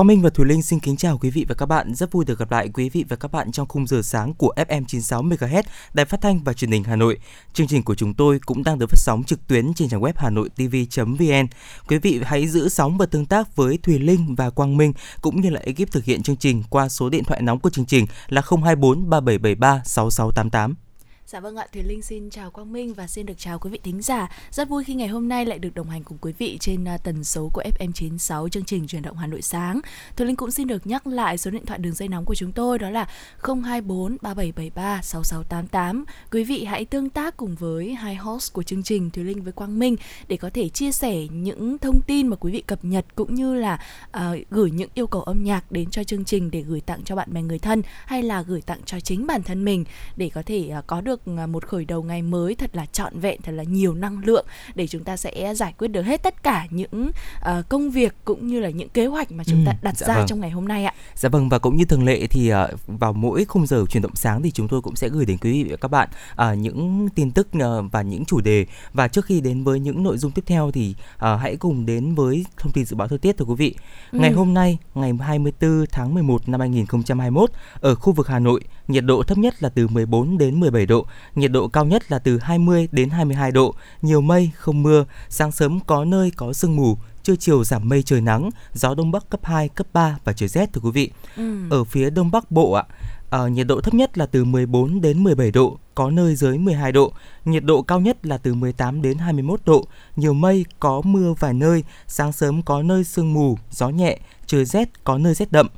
Quang Minh và Thùy Linh xin kính chào quý vị và các bạn. Rất vui được gặp lại quý vị và các bạn trong khung giờ sáng của FM 96 MHz, Đài Phát thanh và Truyền hình Hà Nội. Chương trình của chúng tôi cũng đang được phát sóng trực tuyến trên trang web hanoitv.vn. Quý vị hãy giữ sóng và tương tác với Thùy Linh và Quang Minh cũng như là ekip thực hiện chương trình qua số điện thoại nóng của chương trình là 024 3773 6688. Dạ vâng ạ, Thùy Linh xin chào Quang Minh và xin được chào quý vị thính giả. Rất vui khi ngày hôm nay lại được đồng hành cùng quý vị trên à, tần số của FM96 chương trình truyền động Hà Nội sáng. Thùy Linh cũng xin được nhắc lại số điện thoại đường dây nóng của chúng tôi đó là 024 3773 6688. Quý vị hãy tương tác cùng với hai host của chương trình Thùy Linh với Quang Minh để có thể chia sẻ những thông tin mà quý vị cập nhật cũng như là uh, gửi những yêu cầu âm nhạc đến cho chương trình để gửi tặng cho bạn bè người thân hay là gửi tặng cho chính bản thân mình để có thể uh, có được được à, một khởi đầu ngày mới thật là trọn vẹn thật là nhiều năng lượng để chúng ta sẽ giải quyết được hết tất cả những uh, công việc cũng như là những kế hoạch mà chúng ừ, ta đặt dạ ra vâng. trong ngày hôm nay ạ. Dạ vâng và cũng như thường lệ thì uh, vào mỗi khung giờ truyền động sáng thì chúng tôi cũng sẽ gửi đến quý vị và các bạn uh, những tin tức uh, và những chủ đề và trước khi đến với những nội dung tiếp theo thì uh, hãy cùng đến với thông tin dự báo thời tiết thưa quý vị. Ừ. Ngày hôm nay, ngày 24 tháng 11 năm 2021 ở khu vực Hà Nội nhiệt độ thấp nhất là từ 14 đến 17 độ, nhiệt độ cao nhất là từ 20 đến 22 độ, nhiều mây, không mưa, sáng sớm có nơi có sương mù, trưa chiều giảm mây trời nắng, gió đông bắc cấp 2, cấp 3 và trời rét thưa quý vị. Ừ. Ở phía đông bắc bộ ạ, à, nhiệt độ thấp nhất là từ 14 đến 17 độ, có nơi dưới 12 độ, nhiệt độ cao nhất là từ 18 đến 21 độ, nhiều mây, có mưa vài nơi, sáng sớm có nơi sương mù, gió nhẹ, trời rét, có nơi rét đậm.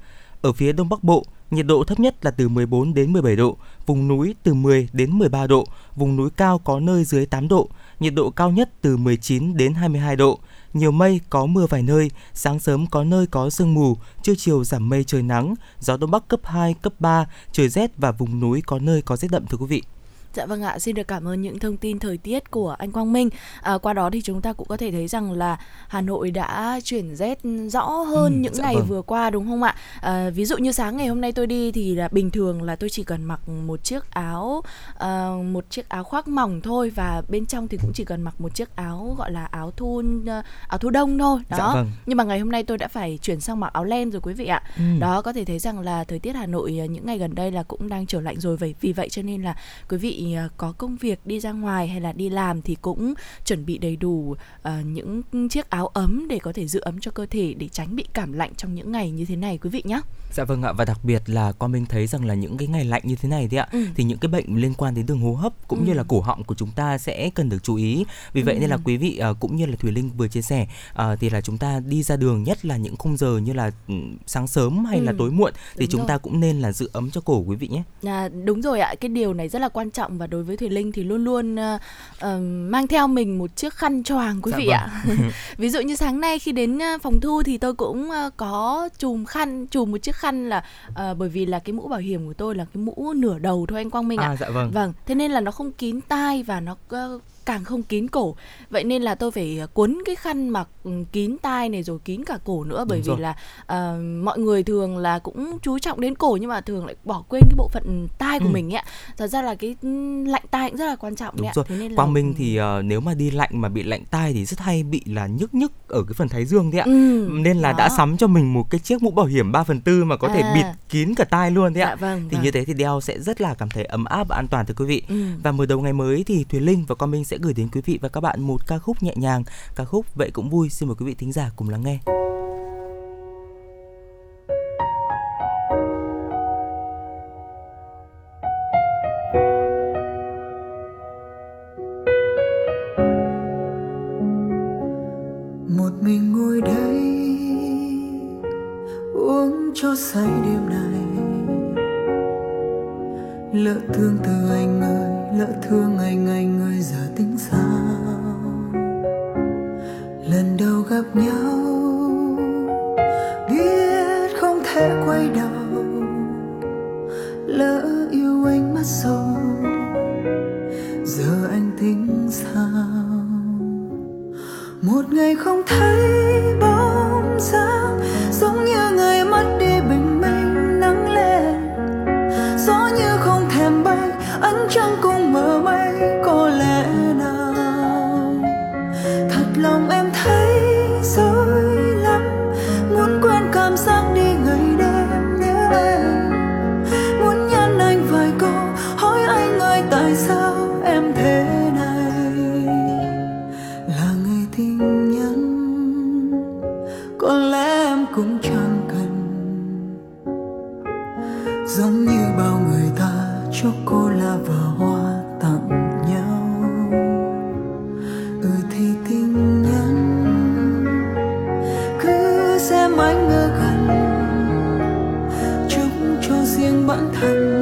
Ở phía đông bắc bộ, nhiệt độ thấp nhất là từ 14 đến 17 độ, vùng núi từ 10 đến 13 độ, vùng núi cao có nơi dưới 8 độ, nhiệt độ cao nhất từ 19 đến 22 độ. Nhiều mây, có mưa vài nơi, sáng sớm có nơi có sương mù, trưa chiều giảm mây trời nắng, gió đông bắc cấp 2, cấp 3, trời rét và vùng núi có nơi có rét đậm thưa quý vị. Dạ vâng ạ, xin được cảm ơn những thông tin thời tiết của anh Quang Minh. À, qua đó thì chúng ta cũng có thể thấy rằng là Hà Nội đã chuyển rét rõ hơn ừ, những dạ ngày vâng. vừa qua đúng không ạ? À, ví dụ như sáng ngày hôm nay tôi đi thì là bình thường là tôi chỉ cần mặc một chiếc áo uh, một chiếc áo khoác mỏng thôi và bên trong thì cũng chỉ cần mặc một chiếc áo gọi là áo thun uh, áo thu đông thôi. Đó. Dạ vâng. Nhưng mà ngày hôm nay tôi đã phải chuyển sang mặc áo len rồi quý vị ạ. Ừ. Đó có thể thấy rằng là thời tiết Hà Nội những ngày gần đây là cũng đang trở lạnh rồi vậy vì vậy cho nên là quý vị À, có công việc đi ra ngoài hay là đi làm thì cũng chuẩn bị đầy đủ uh, những chiếc áo ấm để có thể giữ ấm cho cơ thể để tránh bị cảm lạnh trong những ngày như thế này quý vị nhé. Dạ vâng ạ và đặc biệt là con mình thấy rằng là những cái ngày lạnh như thế này đấy ạ ừ. thì những cái bệnh liên quan đến đường hô hấp cũng ừ. như là cổ họng của chúng ta sẽ cần được chú ý. Vì vậy ừ. nên là quý vị uh, cũng như là Thùy Linh vừa chia sẻ thì là chúng ta đi ra đường nhất là những khung giờ như là ừ, sáng sớm hay ừ. là tối muộn thì đúng chúng rồi. ta cũng nên là giữ ấm cho cổ quý vị nhé. À, đúng rồi ạ, cái điều này rất là quan trọng và đối với Thùy Linh thì luôn luôn uh, uh, mang theo mình một chiếc khăn choàng quý dạ vị vâng. ạ. Ví dụ như sáng nay khi đến phòng thu thì tôi cũng uh, có chùm khăn, chùm một chiếc khăn là uh, bởi vì là cái mũ bảo hiểm của tôi là cái mũ nửa đầu thôi anh Quang Minh ạ. À, dạ vâng. Vâng, thế nên là nó không kín tai và nó uh, càng không kín cổ vậy nên là tôi phải ờ, cuốn cái khăn mặc ừ, kín tai này rồi kín cả cổ nữa bởi Đúng vì rồi. là uh, mọi người thường là cũng chú trọng đến cổ nhưng mà thường lại bỏ quên cái bộ phận tai của ừ. mình ấy thật ra là cái ừ, lạnh tai cũng rất là quan trọng Đúng rồi. Thế nên là... Quang Minh thì uh, nếu mà đi lạnh mà bị lạnh tai thì rất hay bị là nhức nhức ở cái phần thái dương đấy ạ ừ. nên là Đó. đã sắm cho mình một cái chiếc mũ bảo hiểm 3 phần tư mà có à. thể bịt kín cả tai luôn đấy ạ dạ, vâng, thì vâng. như thế thì đeo sẽ rất là cảm thấy ấm áp và an toàn thưa quý vị ừ. và mở đầu ngày mới thì Thùy Linh và Quang Minh sẽ gửi đến quý vị và các bạn một ca khúc nhẹ nhàng, ca khúc Vậy cũng vui. Xin mời quý vị thính giả cùng lắng nghe. Một mình ngồi đây uống cho say đêm này lỡ thương từ cô là và hoa tặng nhau. Ừ thì tình nhân, cứ xem anh ngơ gần, chúc cho riêng bản thân.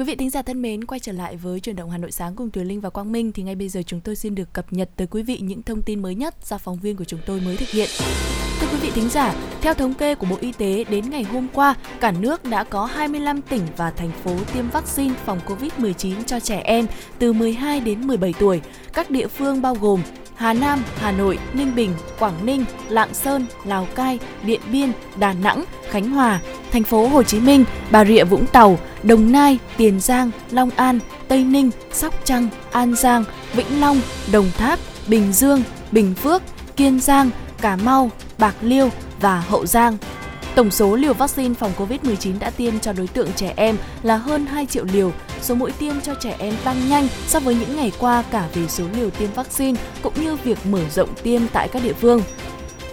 Quý vị thính giả thân mến, quay trở lại với truyền động Hà Nội sáng cùng Tuyền Linh và Quang Minh thì ngay bây giờ chúng tôi xin được cập nhật tới quý vị những thông tin mới nhất do phóng viên của chúng tôi mới thực hiện. Thưa quý vị thính giả, theo thống kê của Bộ Y tế đến ngày hôm qua, cả nước đã có 25 tỉnh và thành phố tiêm vaccine phòng COVID-19 cho trẻ em từ 12 đến 17 tuổi. Các địa phương bao gồm Hà Nam, Hà Nội, Ninh Bình, Quảng Ninh, Lạng Sơn, Lào Cai, Điện Biên, Đà Nẵng, Khánh Hòa, thành phố Hồ Chí Minh, Bà Rịa Vũng Tàu, Đồng Nai, Tiền Giang, Long An, Tây Ninh, Sóc Trăng, An Giang, Vĩnh Long, Đồng Tháp, Bình Dương, Bình Phước, Kiên Giang, Cà Mau, Bạc Liêu và Hậu Giang. Tổng số liều vaccine phòng COVID-19 đã tiêm cho đối tượng trẻ em là hơn 2 triệu liều. Số mũi tiêm cho trẻ em tăng nhanh so với những ngày qua cả về số liều tiêm vaccine cũng như việc mở rộng tiêm tại các địa phương.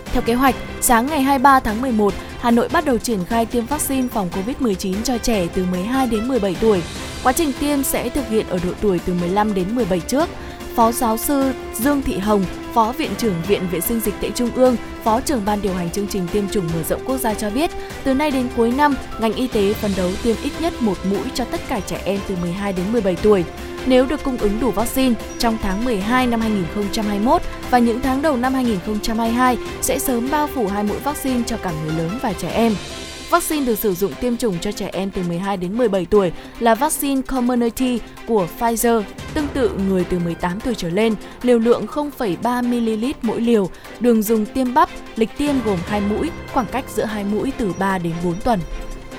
Theo kế hoạch, sáng ngày 23 tháng 11, Hà Nội bắt đầu triển khai tiêm vaccine phòng COVID-19 cho trẻ từ 12 đến 17 tuổi. Quá trình tiêm sẽ thực hiện ở độ tuổi từ 15 đến 17 trước. Phó giáo sư Dương Thị Hồng, Phó Viện trưởng Viện Vệ sinh Dịch tễ Trung ương, Phó trưởng Ban điều hành chương trình tiêm chủng mở rộng quốc gia cho biết, từ nay đến cuối năm, ngành y tế phấn đấu tiêm ít nhất một mũi cho tất cả trẻ em từ 12 đến 17 tuổi. Nếu được cung ứng đủ vaccine trong tháng 12 năm 2021 và những tháng đầu năm 2022 sẽ sớm bao phủ hai mũi vaccine cho cả người lớn và trẻ em. Vaccine được sử dụng tiêm chủng cho trẻ em từ 12 đến 17 tuổi là vaccine Comirnaty của Pfizer, tương tự người từ 18 tuổi trở lên, liều lượng 0,3 ml mỗi liều, đường dùng tiêm bắp, lịch tiêm gồm 2 mũi, khoảng cách giữa hai mũi từ 3 đến 4 tuần.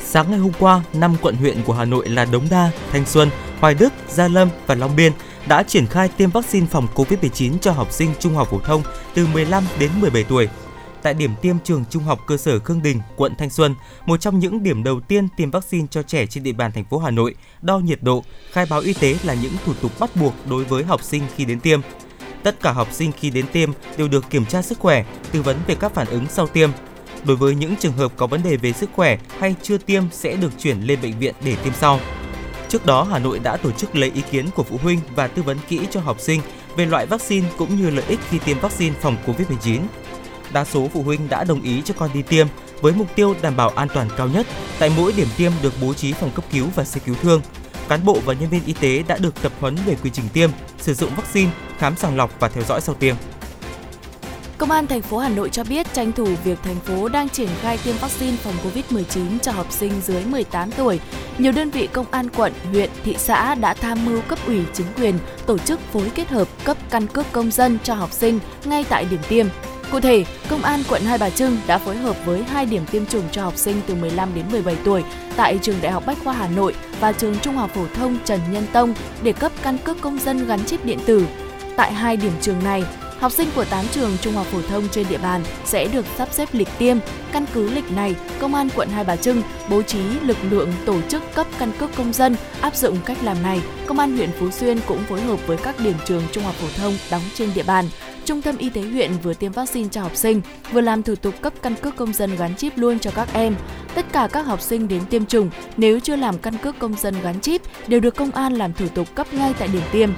Sáng ngày hôm qua, 5 quận huyện của Hà Nội là Đống Đa, Thanh Xuân, Hoài Đức, Gia Lâm và Long Biên đã triển khai tiêm vaccine phòng COVID-19 cho học sinh trung học phổ thông từ 15 đến 17 tuổi. Tại điểm tiêm trường Trung học cơ sở Khương Đình, quận Thanh Xuân, một trong những điểm đầu tiên tiêm vaccine cho trẻ trên địa bàn thành phố Hà Nội, đo nhiệt độ, khai báo y tế là những thủ tục bắt buộc đối với học sinh khi đến tiêm. Tất cả học sinh khi đến tiêm đều được kiểm tra sức khỏe, tư vấn về các phản ứng sau tiêm. Đối với những trường hợp có vấn đề về sức khỏe hay chưa tiêm sẽ được chuyển lên bệnh viện để tiêm sau. Trước đó, Hà Nội đã tổ chức lấy ý kiến của phụ huynh và tư vấn kỹ cho học sinh về loại vaccine cũng như lợi ích khi tiêm vaccine phòng COVID-19. Đa số phụ huynh đã đồng ý cho con đi tiêm với mục tiêu đảm bảo an toàn cao nhất. Tại mỗi điểm tiêm được bố trí phòng cấp cứu và xe cứu thương. Cán bộ và nhân viên y tế đã được tập huấn về quy trình tiêm, sử dụng vaccine, khám sàng lọc và theo dõi sau tiêm. Công an thành phố Hà Nội cho biết tranh thủ việc thành phố đang triển khai tiêm vaccine phòng COVID-19 cho học sinh dưới 18 tuổi, nhiều đơn vị công an quận, huyện, thị xã đã tham mưu cấp ủy chính quyền tổ chức phối kết hợp cấp căn cước công dân cho học sinh ngay tại điểm tiêm. Cụ thể, Công an quận Hai Bà Trưng đã phối hợp với hai điểm tiêm chủng cho học sinh từ 15 đến 17 tuổi tại trường Đại học Bách khoa Hà Nội và trường Trung học phổ thông Trần Nhân Tông để cấp căn cước công dân gắn chip điện tử. Tại hai điểm trường này, Học sinh của 8 trường trung học phổ thông trên địa bàn sẽ được sắp xếp lịch tiêm. Căn cứ lịch này, Công an quận Hai Bà Trưng bố trí lực lượng tổ chức cấp căn cước công dân áp dụng cách làm này. Công an huyện Phú Xuyên cũng phối hợp với các điểm trường trung học phổ thông đóng trên địa bàn. Trung tâm y tế huyện vừa tiêm vaccine cho học sinh, vừa làm thủ tục cấp căn cước công dân gắn chip luôn cho các em. Tất cả các học sinh đến tiêm chủng nếu chưa làm căn cước công dân gắn chip đều được công an làm thủ tục cấp ngay tại điểm tiêm.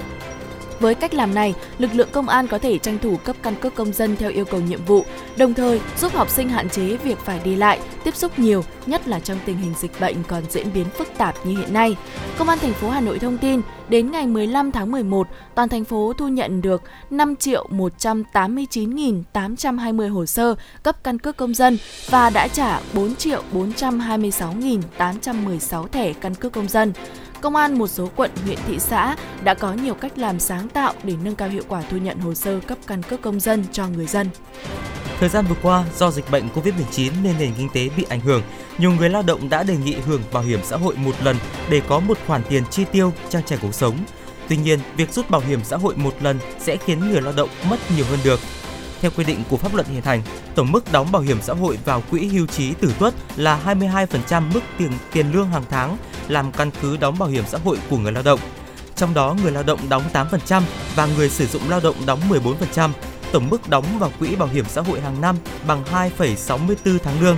Với cách làm này, lực lượng công an có thể tranh thủ cấp căn cước công dân theo yêu cầu nhiệm vụ, đồng thời giúp học sinh hạn chế việc phải đi lại, tiếp xúc nhiều, nhất là trong tình hình dịch bệnh còn diễn biến phức tạp như hiện nay. Công an thành phố Hà Nội thông tin, đến ngày 15 tháng 11, toàn thành phố thu nhận được 5 triệu 189.820 hồ sơ cấp căn cước công dân và đã trả 4 triệu 426.816 thẻ căn cước công dân. Công an một số quận, huyện, thị xã đã có nhiều cách làm sáng tạo để nâng cao hiệu quả thu nhận hồ sơ cấp căn cước công dân cho người dân. Thời gian vừa qua, do dịch bệnh COVID-19 nên nền kinh tế bị ảnh hưởng, nhiều người lao động đã đề nghị hưởng bảo hiểm xã hội một lần để có một khoản tiền chi tiêu trang trải cuộc sống. Tuy nhiên, việc rút bảo hiểm xã hội một lần sẽ khiến người lao động mất nhiều hơn được. Theo quy định của pháp luật hiện hành, tổng mức đóng bảo hiểm xã hội vào quỹ hưu trí tử tuất là 22% mức tiền tiền lương hàng tháng làm căn cứ đóng bảo hiểm xã hội của người lao động. Trong đó người lao động đóng 8% và người sử dụng lao động đóng 14%. Tổng mức đóng vào quỹ bảo hiểm xã hội hàng năm bằng 2,64 tháng lương.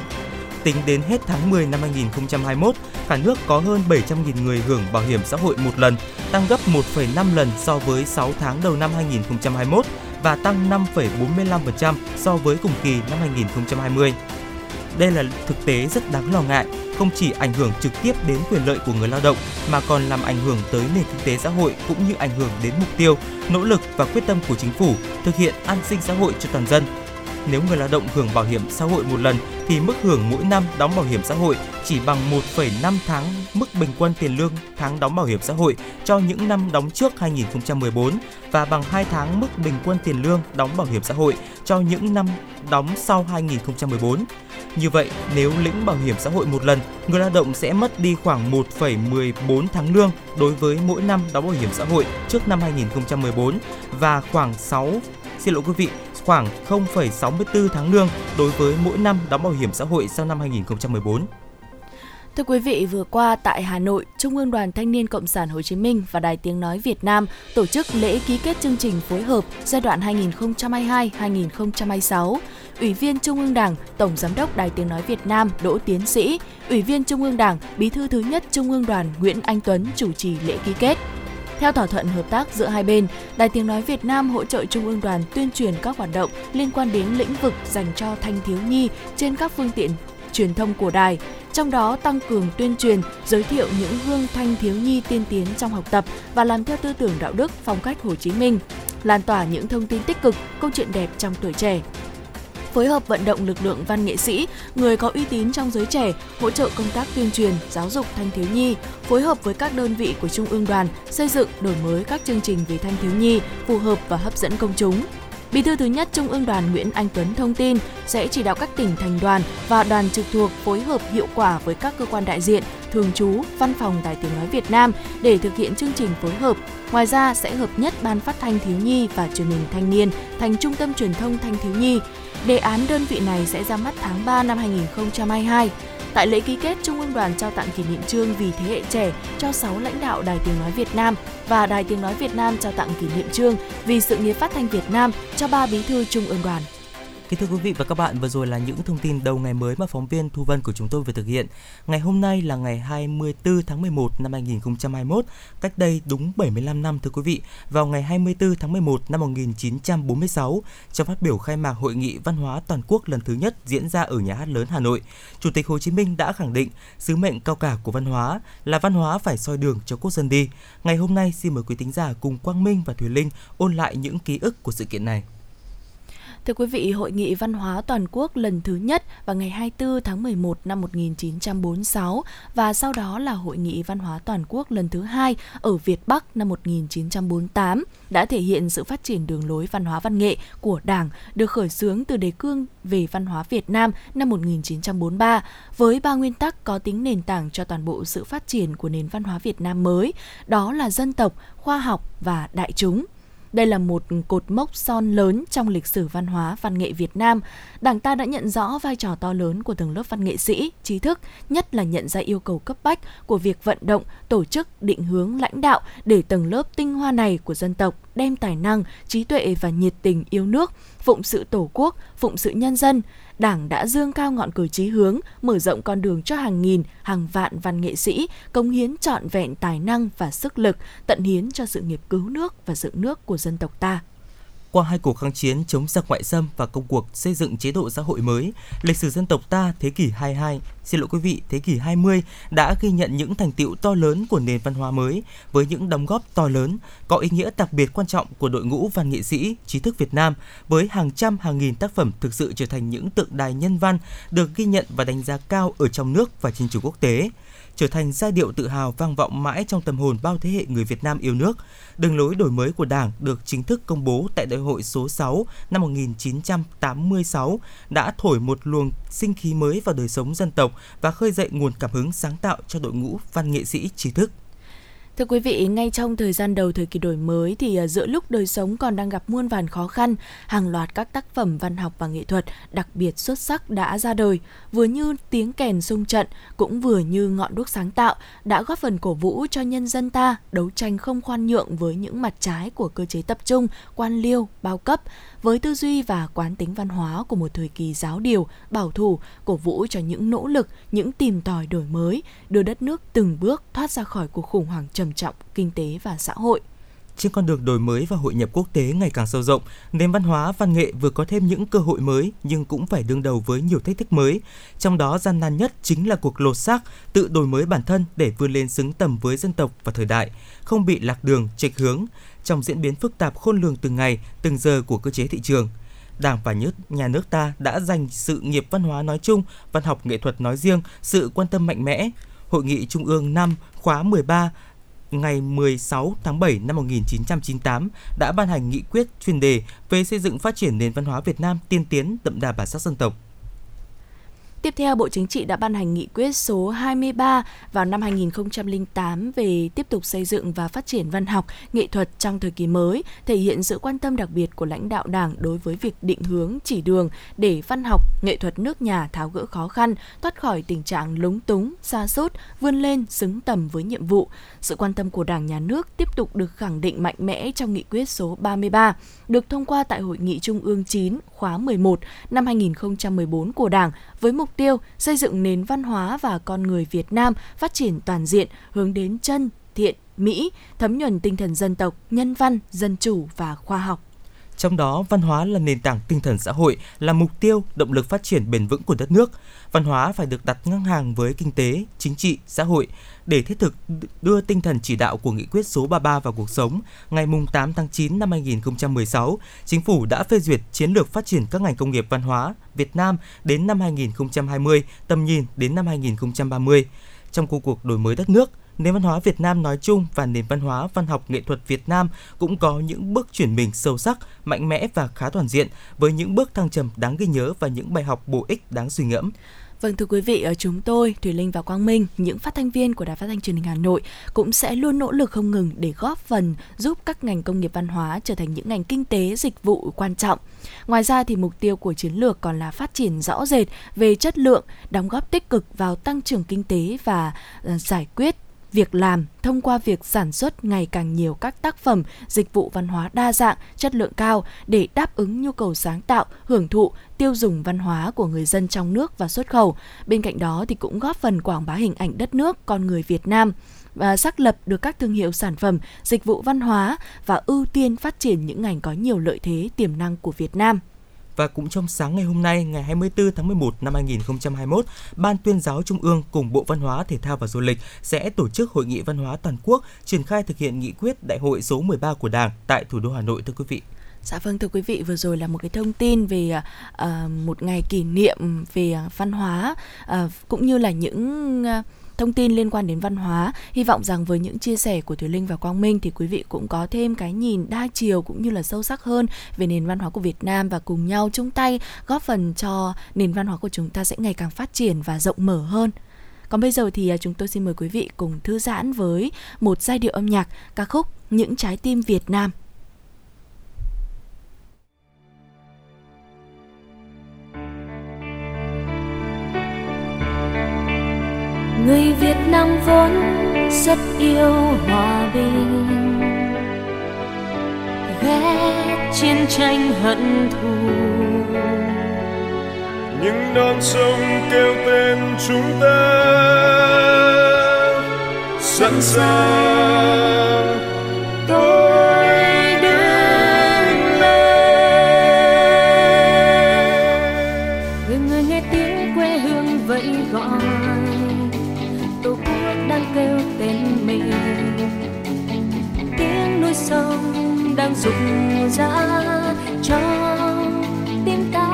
Tính đến hết tháng 10 năm 2021, cả nước có hơn 700.000 người hưởng bảo hiểm xã hội một lần, tăng gấp 1,5 lần so với 6 tháng đầu năm 2021 và tăng 5,45% so với cùng kỳ năm 2020. Đây là thực tế rất đáng lo ngại, không chỉ ảnh hưởng trực tiếp đến quyền lợi của người lao động mà còn làm ảnh hưởng tới nền kinh tế xã hội cũng như ảnh hưởng đến mục tiêu, nỗ lực và quyết tâm của chính phủ thực hiện an sinh xã hội cho toàn dân. Nếu người lao động hưởng bảo hiểm xã hội một lần thì mức hưởng mỗi năm đóng bảo hiểm xã hội chỉ bằng 1,5 tháng mức bình quân tiền lương tháng đóng bảo hiểm xã hội cho những năm đóng trước 2014 và bằng 2 tháng mức bình quân tiền lương đóng bảo hiểm xã hội cho những năm đóng sau 2014. Như vậy, nếu lĩnh bảo hiểm xã hội một lần, người lao động sẽ mất đi khoảng 1,14 tháng lương đối với mỗi năm đóng bảo hiểm xã hội trước năm 2014 và khoảng 6 xin lỗi quý vị, khoảng 0,64 tháng lương đối với mỗi năm đóng bảo hiểm xã hội sau năm 2014. Thưa quý vị, vừa qua tại Hà Nội, Trung ương Đoàn Thanh niên Cộng sản Hồ Chí Minh và Đài Tiếng Nói Việt Nam tổ chức lễ ký kết chương trình phối hợp giai đoạn 2022-2026. Ủy viên Trung ương Đảng, Tổng Giám đốc Đài Tiếng Nói Việt Nam Đỗ Tiến Sĩ, Ủy viên Trung ương Đảng, Bí thư thứ nhất Trung ương Đoàn Nguyễn Anh Tuấn chủ trì lễ ký kết. Theo thỏa thuận hợp tác giữa hai bên, Đài Tiếng Nói Việt Nam hỗ trợ Trung ương đoàn tuyên truyền các hoạt động liên quan đến lĩnh vực dành cho thanh thiếu nhi trên các phương tiện truyền thông của đài, trong đó tăng cường tuyên truyền, giới thiệu những gương thanh thiếu nhi tiên tiến trong học tập và làm theo tư tưởng đạo đức, phong cách Hồ Chí Minh, lan tỏa những thông tin tích cực, câu chuyện đẹp trong tuổi trẻ phối hợp vận động lực lượng văn nghệ sĩ, người có uy tín trong giới trẻ, hỗ trợ công tác tuyên truyền, giáo dục thanh thiếu nhi, phối hợp với các đơn vị của Trung ương đoàn xây dựng, đổi mới các chương trình về thanh thiếu nhi phù hợp và hấp dẫn công chúng. Bí thư thứ nhất Trung ương đoàn Nguyễn Anh Tuấn thông tin sẽ chỉ đạo các tỉnh thành đoàn và đoàn trực thuộc phối hợp hiệu quả với các cơ quan đại diện, thường trú, văn phòng Đài Tiếng Nói Việt Nam để thực hiện chương trình phối hợp. Ngoài ra sẽ hợp nhất Ban Phát thanh Thiếu nhi và Truyền hình Thanh niên thành Trung tâm Truyền thông Thanh thiếu nhi. Đề án đơn vị này sẽ ra mắt tháng 3 năm 2022. Tại lễ ký kết, Trung ương đoàn trao tặng kỷ niệm trương vì thế hệ trẻ cho 6 lãnh đạo Đài Tiếng Nói Việt Nam và Đài Tiếng Nói Việt Nam trao tặng kỷ niệm trương vì sự nghiệp phát thanh Việt Nam cho ba bí thư Trung ương đoàn. Kính thưa quý vị và các bạn, vừa rồi là những thông tin đầu ngày mới mà phóng viên Thu Vân của chúng tôi vừa thực hiện. Ngày hôm nay là ngày 24 tháng 11 năm 2021, cách đây đúng 75 năm thưa quý vị. Vào ngày 24 tháng 11 năm 1946, trong phát biểu khai mạc Hội nghị Văn hóa Toàn quốc lần thứ nhất diễn ra ở Nhà hát lớn Hà Nội, Chủ tịch Hồ Chí Minh đã khẳng định sứ mệnh cao cả của văn hóa là văn hóa phải soi đường cho quốc dân đi. Ngày hôm nay xin mời quý thính giả cùng Quang Minh và Thùy Linh ôn lại những ký ức của sự kiện này. Thưa quý vị, Hội nghị Văn hóa Toàn quốc lần thứ nhất vào ngày 24 tháng 11 năm 1946 và sau đó là Hội nghị Văn hóa Toàn quốc lần thứ hai ở Việt Bắc năm 1948 đã thể hiện sự phát triển đường lối văn hóa văn nghệ của Đảng được khởi xướng từ đề cương về văn hóa Việt Nam năm 1943 với ba nguyên tắc có tính nền tảng cho toàn bộ sự phát triển của nền văn hóa Việt Nam mới, đó là dân tộc, khoa học và đại chúng. Đây là một cột mốc son lớn trong lịch sử văn hóa văn nghệ Việt Nam. Đảng ta đã nhận rõ vai trò to lớn của tầng lớp văn nghệ sĩ, trí thức, nhất là nhận ra yêu cầu cấp bách của việc vận động, tổ chức, định hướng lãnh đạo để tầng lớp tinh hoa này của dân tộc đem tài năng, trí tuệ và nhiệt tình yêu nước, phụng sự tổ quốc, phụng sự nhân dân, Đảng đã dương cao ngọn cờ chí hướng, mở rộng con đường cho hàng nghìn, hàng vạn văn nghệ sĩ, cống hiến trọn vẹn tài năng và sức lực, tận hiến cho sự nghiệp cứu nước và dựng nước của dân tộc ta. Qua hai cuộc kháng chiến chống giặc ngoại xâm và công cuộc xây dựng chế độ xã hội mới, lịch sử dân tộc ta thế kỷ 22, xin lỗi quý vị, thế kỷ 20 đã ghi nhận những thành tựu to lớn của nền văn hóa mới với những đóng góp to lớn, có ý nghĩa đặc biệt quan trọng của đội ngũ văn nghệ sĩ, trí thức Việt Nam với hàng trăm hàng nghìn tác phẩm thực sự trở thành những tượng đài nhân văn được ghi nhận và đánh giá cao ở trong nước và trên trường quốc tế trở thành giai điệu tự hào vang vọng mãi trong tâm hồn bao thế hệ người Việt Nam yêu nước. Đường lối đổi mới của Đảng được chính thức công bố tại Đại hội số 6 năm 1986 đã thổi một luồng sinh khí mới vào đời sống dân tộc và khơi dậy nguồn cảm hứng sáng tạo cho đội ngũ văn nghệ sĩ trí thức. Thưa quý vị, ngay trong thời gian đầu thời kỳ đổi mới thì à, giữa lúc đời sống còn đang gặp muôn vàn khó khăn, hàng loạt các tác phẩm văn học và nghệ thuật đặc biệt xuất sắc đã ra đời, vừa như tiếng kèn sung trận, cũng vừa như ngọn đuốc sáng tạo, đã góp phần cổ vũ cho nhân dân ta đấu tranh không khoan nhượng với những mặt trái của cơ chế tập trung, quan liêu, bao cấp, với tư duy và quán tính văn hóa của một thời kỳ giáo điều, bảo thủ, cổ vũ cho những nỗ lực, những tìm tòi đổi mới, đưa đất nước từng bước thoát ra khỏi cuộc khủng hoảng trầm trọng kinh tế và xã hội. Trên con đường đổi mới và hội nhập quốc tế ngày càng sâu rộng, nền văn hóa văn nghệ vừa có thêm những cơ hội mới nhưng cũng phải đương đầu với nhiều thách thức mới. Trong đó gian nan nhất chính là cuộc lột xác, tự đổi mới bản thân để vươn lên xứng tầm với dân tộc và thời đại, không bị lạc đường, chệch hướng trong diễn biến phức tạp khôn lường từng ngày, từng giờ của cơ chế thị trường. Đảng và nhất nhà nước ta đã dành sự nghiệp văn hóa nói chung, văn học nghệ thuật nói riêng sự quan tâm mạnh mẽ. Hội nghị Trung ương năm khóa 13 ngày 16 tháng 7 năm 1998 đã ban hành nghị quyết chuyên đề về xây dựng phát triển nền văn hóa Việt Nam tiên tiến đậm đà bản sắc dân tộc. Tiếp theo, Bộ Chính trị đã ban hành nghị quyết số 23 vào năm 2008 về tiếp tục xây dựng và phát triển văn học, nghệ thuật trong thời kỳ mới, thể hiện sự quan tâm đặc biệt của lãnh đạo Đảng đối với việc định hướng chỉ đường để văn học, nghệ thuật nước nhà tháo gỡ khó khăn, thoát khỏi tình trạng lúng túng, xa sút vươn lên xứng tầm với nhiệm vụ. Sự quan tâm của Đảng nhà nước tiếp tục được khẳng định mạnh mẽ trong nghị quyết số 33, được thông qua tại Hội nghị Trung ương 9 khóa 11 năm 2014 của Đảng với mục tiêu xây dựng nền văn hóa và con người Việt Nam phát triển toàn diện hướng đến chân, thiện, mỹ, thấm nhuần tinh thần dân tộc, nhân văn, dân chủ và khoa học. Trong đó, văn hóa là nền tảng tinh thần xã hội, là mục tiêu, động lực phát triển bền vững của đất nước. Văn hóa phải được đặt ngang hàng với kinh tế, chính trị, xã hội để thiết thực đưa tinh thần chỉ đạo của nghị quyết số 33 vào cuộc sống. Ngày 8 tháng 9 năm 2016, Chính phủ đã phê duyệt chiến lược phát triển các ngành công nghiệp văn hóa Việt Nam đến năm 2020, tầm nhìn đến năm 2030. Trong công cuộc đổi mới đất nước, nền văn hóa Việt Nam nói chung và nền văn hóa văn học nghệ thuật Việt Nam cũng có những bước chuyển mình sâu sắc, mạnh mẽ và khá toàn diện với những bước thăng trầm đáng ghi nhớ và những bài học bổ ích đáng suy ngẫm. Vâng thưa quý vị, ở chúng tôi, Thủy Linh và Quang Minh, những phát thanh viên của Đài Phát thanh Truyền hình Hà Nội cũng sẽ luôn nỗ lực không ngừng để góp phần giúp các ngành công nghiệp văn hóa trở thành những ngành kinh tế dịch vụ quan trọng. Ngoài ra thì mục tiêu của chiến lược còn là phát triển rõ rệt về chất lượng, đóng góp tích cực vào tăng trưởng kinh tế và ờ, giải quyết việc làm thông qua việc sản xuất ngày càng nhiều các tác phẩm, dịch vụ văn hóa đa dạng, chất lượng cao để đáp ứng nhu cầu sáng tạo, hưởng thụ, tiêu dùng văn hóa của người dân trong nước và xuất khẩu. Bên cạnh đó thì cũng góp phần quảng bá hình ảnh đất nước, con người Việt Nam và xác lập được các thương hiệu sản phẩm, dịch vụ văn hóa và ưu tiên phát triển những ngành có nhiều lợi thế tiềm năng của Việt Nam. Và cũng trong sáng ngày hôm nay, ngày 24 tháng 11 năm 2021, Ban tuyên giáo Trung ương cùng Bộ Văn hóa, Thể thao và Du lịch sẽ tổ chức Hội nghị Văn hóa Toàn quốc triển khai thực hiện nghị quyết Đại hội số 13 của Đảng tại thủ đô Hà Nội thưa quý vị. Dạ vâng thưa quý vị, vừa rồi là một cái thông tin về uh, một ngày kỷ niệm về ờ, văn hóa uh, cũng như là những uh, thông tin liên quan đến văn hóa. Hy vọng rằng với những chia sẻ của Thùy Linh và Quang Minh thì quý vị cũng có thêm cái nhìn đa chiều cũng như là sâu sắc hơn về nền văn hóa của Việt Nam và cùng nhau chung tay góp phần cho nền văn hóa của chúng ta sẽ ngày càng phát triển và rộng mở hơn. Còn bây giờ thì à, chúng tôi xin mời quý vị cùng thư giãn với một giai điệu âm nhạc ca khúc Những trái tim Việt Nam người Việt Nam vốn rất yêu hòa bình. Ghét chiến tranh hận thù. Những non sông kêu tên chúng ta sẵn sàng rụng rã trong tim ta.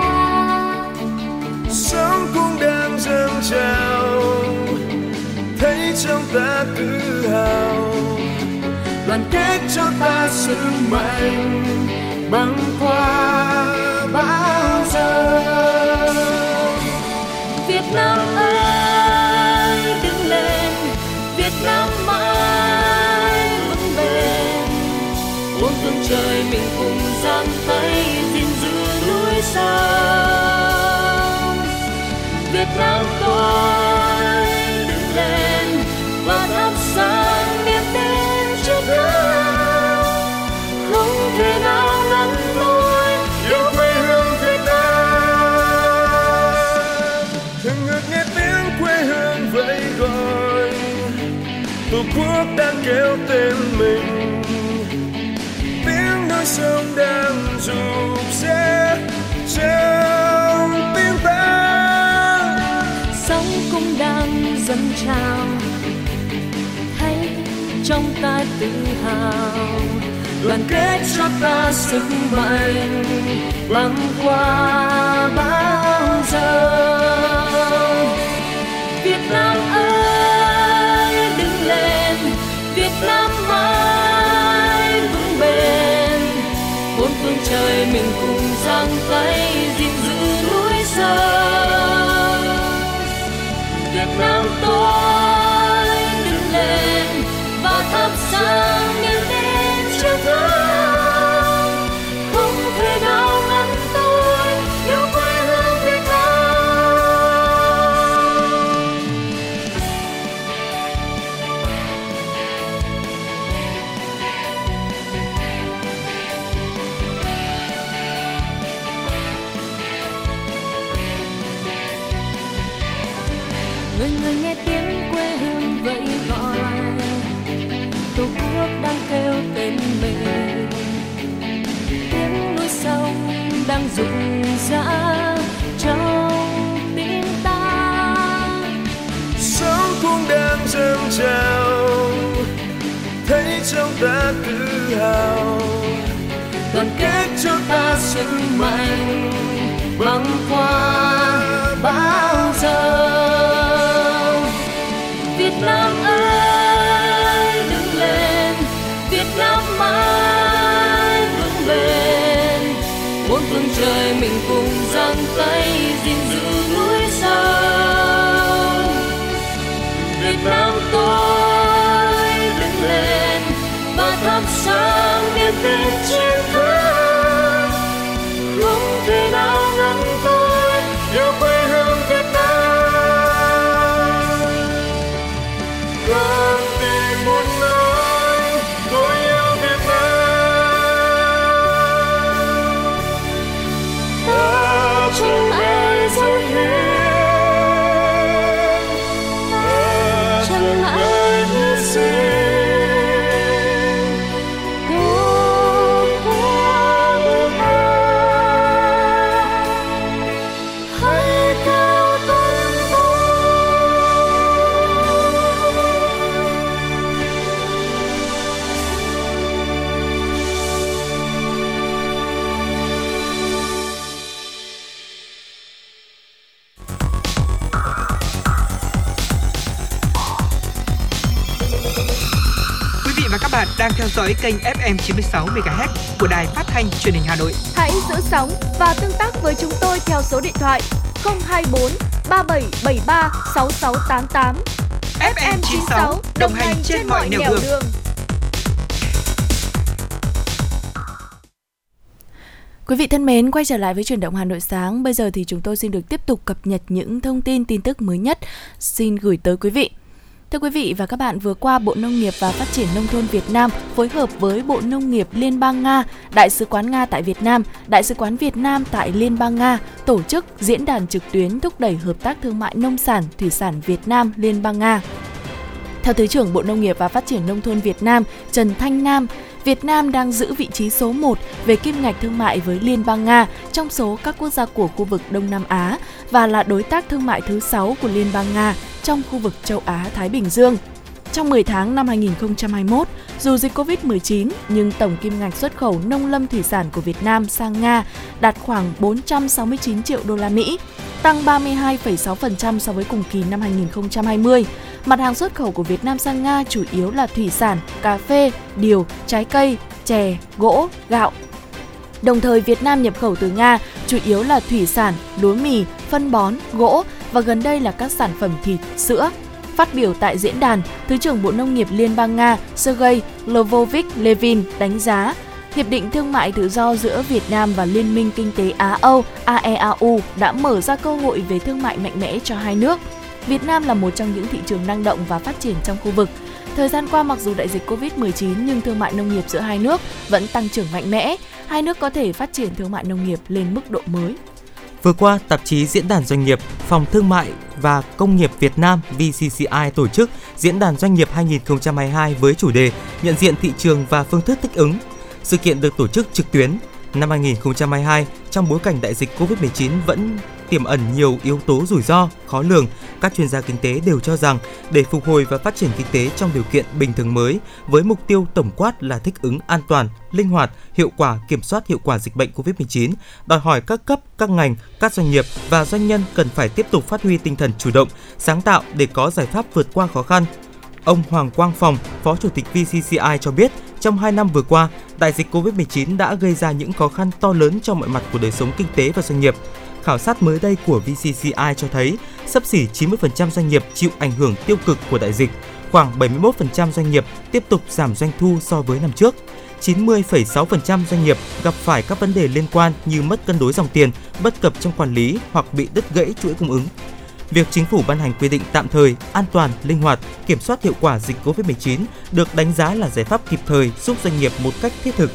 Sống cũng đang dâng trào thấy trong ta tự hào. Đoàn kết cho ta sức mạnh băng qua bao giờ Việt Nam ơi đứng lên Việt Nam mãi muôn trời, mình cùng giang tay gìn giữ núi sông. Việt Nam tôi đứng lên, và thắp sáng niềm tin trước nhau không thể nào ngăn tôi yêu quê hương Việt Nam. Thường ngược nghe tiếng quê hương vẫy gọi tổ quốc đang kêu tên mình sông đang rụp rẽ trong tim ta. Sóng cũng đang dâng trào thấy trong ta tự hào. Đoàn kết cho ta sức mạnh băng qua bao giờ. Việt Nam ơi, đứng lên, Việt Nam mãi đời mình cùng giang tay gìn giữ núi sông Việt Nam tôi đang thấy trong ta tự hào. Đoàn kết cho ta sức mạnh. Băng bao giờ. Việt Nam ơi, đứng lên. Việt Nam mãi vững bền. Bốn phương trời mình cùng giang tay, gìn giữ núi sông Nam you. Dõi kênh FM 96 MHz của đài phát thanh truyền hình Hà Nội. Hãy giữ sóng và tương tác với chúng tôi theo số điện thoại 024 3773 6688. FM 96 đồng hành trên mọi nẻo đường. đường. Quý vị thân mến, quay trở lại với chuyển động Hà Nội sáng. Bây giờ thì chúng tôi xin được tiếp tục cập nhật những thông tin tin tức mới nhất xin gửi tới quý vị. Thưa quý vị và các bạn, vừa qua Bộ Nông nghiệp và Phát triển Nông thôn Việt Nam phối hợp với Bộ Nông nghiệp Liên bang Nga, Đại sứ quán Nga tại Việt Nam, Đại sứ quán Việt Nam tại Liên bang Nga tổ chức diễn đàn trực tuyến thúc đẩy hợp tác thương mại nông sản, thủy sản Việt Nam Liên bang Nga. Theo Thứ trưởng Bộ Nông nghiệp và Phát triển Nông thôn Việt Nam Trần Thanh Nam, Việt Nam đang giữ vị trí số 1 về kim ngạch thương mại với Liên bang Nga trong số các quốc gia của khu vực Đông Nam Á và là đối tác thương mại thứ 6 của Liên bang Nga trong khu vực châu Á-Thái Bình Dương. Trong 10 tháng năm 2021, dù dịch Covid-19 nhưng tổng kim ngạch xuất khẩu nông lâm thủy sản của Việt Nam sang Nga đạt khoảng 469 triệu đô la Mỹ, tăng 32,6% so với cùng kỳ năm 2020. Mặt hàng xuất khẩu của Việt Nam sang Nga chủ yếu là thủy sản, cà phê, điều, trái cây, chè, gỗ, gạo. Đồng thời Việt Nam nhập khẩu từ Nga chủ yếu là thủy sản, lúa mì, phân bón, gỗ và gần đây là các sản phẩm thịt, sữa. Phát biểu tại diễn đàn, Thứ trưởng Bộ Nông nghiệp Liên bang Nga Sergei Lovovich Levin đánh giá Hiệp định Thương mại Tự do giữa Việt Nam và Liên minh Kinh tế Á-Âu AEAU đã mở ra cơ hội về thương mại mạnh mẽ cho hai nước. Việt Nam là một trong những thị trường năng động và phát triển trong khu vực. Thời gian qua mặc dù đại dịch Covid-19 nhưng thương mại nông nghiệp giữa hai nước vẫn tăng trưởng mạnh mẽ. Hai nước có thể phát triển thương mại nông nghiệp lên mức độ mới. Vừa qua, tạp chí Diễn đàn Doanh nghiệp, Phòng Thương mại và Công nghiệp Việt Nam VCCI tổ chức Diễn đàn Doanh nghiệp 2022 với chủ đề Nhận diện thị trường và phương thức thích ứng. Sự kiện được tổ chức trực tuyến. Năm 2022, trong bối cảnh đại dịch Covid-19 vẫn tiềm ẩn nhiều yếu tố rủi ro, khó lường, các chuyên gia kinh tế đều cho rằng để phục hồi và phát triển kinh tế trong điều kiện bình thường mới với mục tiêu tổng quát là thích ứng an toàn, linh hoạt, hiệu quả kiểm soát hiệu quả dịch bệnh COVID-19, đòi hỏi các cấp, các ngành, các doanh nghiệp và doanh nhân cần phải tiếp tục phát huy tinh thần chủ động, sáng tạo để có giải pháp vượt qua khó khăn. Ông Hoàng Quang Phòng, Phó Chủ tịch VCCI cho biết, trong 2 năm vừa qua, đại dịch COVID-19 đã gây ra những khó khăn to lớn cho mọi mặt của đời sống kinh tế và doanh nghiệp. Khảo sát mới đây của VCCI cho thấy, sấp xỉ 90% doanh nghiệp chịu ảnh hưởng tiêu cực của đại dịch, khoảng 71% doanh nghiệp tiếp tục giảm doanh thu so với năm trước. 90,6% doanh nghiệp gặp phải các vấn đề liên quan như mất cân đối dòng tiền, bất cập trong quản lý hoặc bị đứt gãy chuỗi cung ứng. Việc chính phủ ban hành quy định tạm thời, an toàn, linh hoạt, kiểm soát hiệu quả dịch COVID-19 được đánh giá là giải pháp kịp thời giúp doanh nghiệp một cách thiết thực,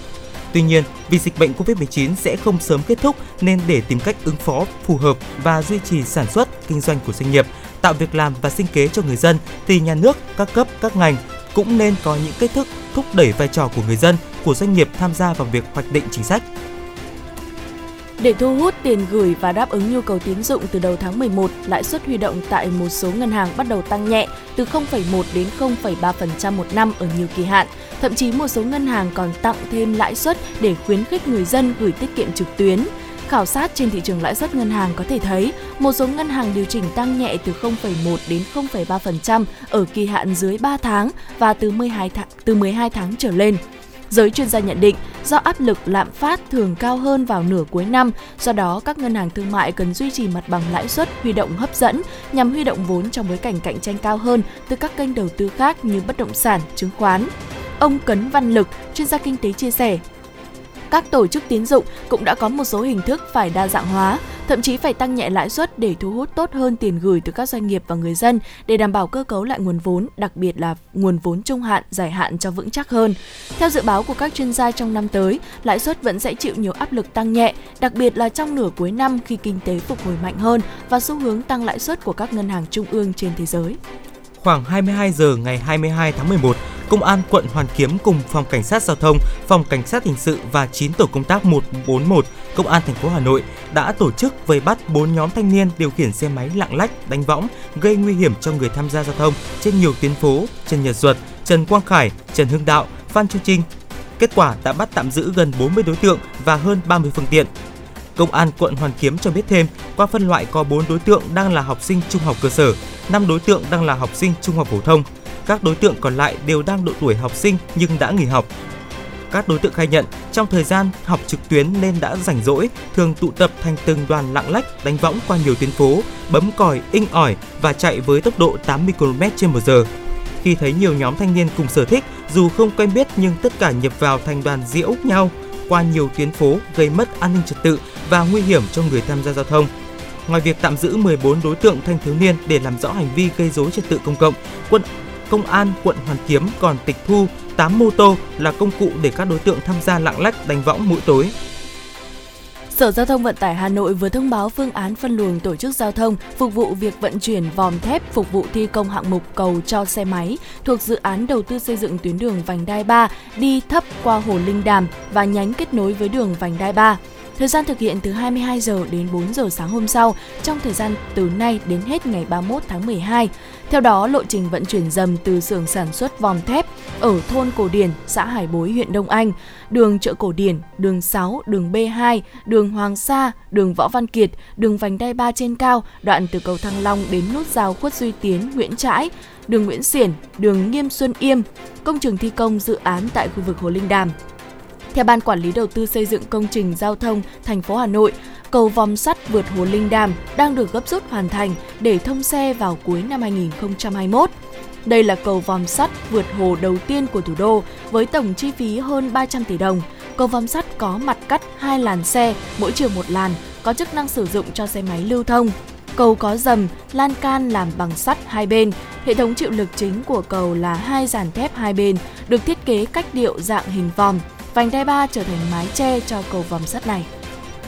Tuy nhiên, vì dịch bệnh COVID-19 sẽ không sớm kết thúc nên để tìm cách ứng phó phù hợp và duy trì sản xuất, kinh doanh của doanh nghiệp, tạo việc làm và sinh kế cho người dân thì nhà nước, các cấp, các ngành cũng nên có những cách thức thúc đẩy vai trò của người dân, của doanh nghiệp tham gia vào việc hoạch định chính sách, để thu hút tiền gửi và đáp ứng nhu cầu tín dụng từ đầu tháng 11, lãi suất huy động tại một số ngân hàng bắt đầu tăng nhẹ từ 0,1 đến 0,3% một năm ở nhiều kỳ hạn. Thậm chí một số ngân hàng còn tặng thêm lãi suất để khuyến khích người dân gửi tiết kiệm trực tuyến. Khảo sát trên thị trường lãi suất ngân hàng có thể thấy, một số ngân hàng điều chỉnh tăng nhẹ từ 0,1 đến 0,3% ở kỳ hạn dưới 3 tháng và từ 12 tháng, từ 12 tháng trở lên. Giới chuyên gia nhận định, do áp lực lạm phát thường cao hơn vào nửa cuối năm, do đó các ngân hàng thương mại cần duy trì mặt bằng lãi suất huy động hấp dẫn nhằm huy động vốn trong bối cảnh cạnh tranh cao hơn từ các kênh đầu tư khác như bất động sản, chứng khoán. Ông Cấn Văn Lực, chuyên gia kinh tế chia sẻ, các tổ chức tín dụng cũng đã có một số hình thức phải đa dạng hóa, thậm chí phải tăng nhẹ lãi suất để thu hút tốt hơn tiền gửi từ các doanh nghiệp và người dân để đảm bảo cơ cấu lại nguồn vốn, đặc biệt là nguồn vốn trung hạn, dài hạn cho vững chắc hơn. Theo dự báo của các chuyên gia trong năm tới, lãi suất vẫn sẽ chịu nhiều áp lực tăng nhẹ, đặc biệt là trong nửa cuối năm khi kinh tế phục hồi mạnh hơn và xu hướng tăng lãi suất của các ngân hàng trung ương trên thế giới. Khoảng 22 giờ ngày 22 tháng 11, Công an quận Hoàn Kiếm cùng Phòng Cảnh sát Giao thông, Phòng Cảnh sát Hình sự và 9 tổ công tác 141 Công an thành phố Hà Nội đã tổ chức vây bắt 4 nhóm thanh niên điều khiển xe máy lạng lách, đánh võng, gây nguy hiểm cho người tham gia giao thông trên nhiều tuyến phố Trần Nhật Duật, Trần Quang Khải, Trần Hưng Đạo, Phan Chu Trinh. Kết quả đã bắt tạm giữ gần 40 đối tượng và hơn 30 phương tiện. Công an quận Hoàn Kiếm cho biết thêm, qua phân loại có 4 đối tượng đang là học sinh trung học cơ sở, 5 đối tượng đang là học sinh trung học phổ thông. Các đối tượng còn lại đều đang độ tuổi học sinh nhưng đã nghỉ học. Các đối tượng khai nhận trong thời gian học trực tuyến nên đã rảnh rỗi, thường tụ tập thành từng đoàn lạng lách đánh võng qua nhiều tuyến phố, bấm còi, inh ỏi và chạy với tốc độ 80 km/h. Khi thấy nhiều nhóm thanh niên cùng sở thích, dù không quen biết nhưng tất cả nhập vào thành đoàn diễu nhau qua nhiều tuyến phố gây mất an ninh trật tự và nguy hiểm cho người tham gia giao thông. Ngoài việc tạm giữ 14 đối tượng thanh thiếu niên để làm rõ hành vi gây rối trật tự công cộng, quân công an, quận Hoàn Kiếm còn tịch thu 8 mô tô là công cụ để các đối tượng tham gia lạng lách đánh võng mỗi tối. Sở Giao thông Vận tải Hà Nội vừa thông báo phương án phân luồng tổ chức giao thông phục vụ việc vận chuyển vòm thép phục vụ thi công hạng mục cầu cho xe máy thuộc dự án đầu tư xây dựng tuyến đường vành đai 3 đi thấp qua Hồ Linh Đàm và nhánh kết nối với đường vành đai 3. Thời gian thực hiện từ 22 giờ đến 4 giờ sáng hôm sau, trong thời gian từ nay đến hết ngày 31 tháng 12. Theo đó, lộ trình vận chuyển dầm từ xưởng sản xuất vòm thép ở thôn Cổ Điển, xã Hải Bối, huyện Đông Anh, đường chợ Cổ Điển, đường 6, đường B2, đường Hoàng Sa, đường Võ Văn Kiệt, đường vành đai 3 trên cao, đoạn từ cầu Thăng Long đến nút giao Khuất Duy Tiến, Nguyễn Trãi, đường Nguyễn Xiển, đường Nghiêm Xuân Yêm, công trường thi công dự án tại khu vực Hồ Linh Đàm, theo Ban Quản lý Đầu tư xây dựng công trình giao thông thành phố Hà Nội, cầu vòm sắt vượt hồ Linh Đàm đang được gấp rút hoàn thành để thông xe vào cuối năm 2021. Đây là cầu vòm sắt vượt hồ đầu tiên của thủ đô với tổng chi phí hơn 300 tỷ đồng. Cầu vòm sắt có mặt cắt hai làn xe, mỗi chiều một làn, có chức năng sử dụng cho xe máy lưu thông. Cầu có dầm, lan can làm bằng sắt hai bên. Hệ thống chịu lực chính của cầu là hai dàn thép hai bên, được thiết kế cách điệu dạng hình vòm, Vành đai 3 trở thành mái che cho cầu vòng sắt này.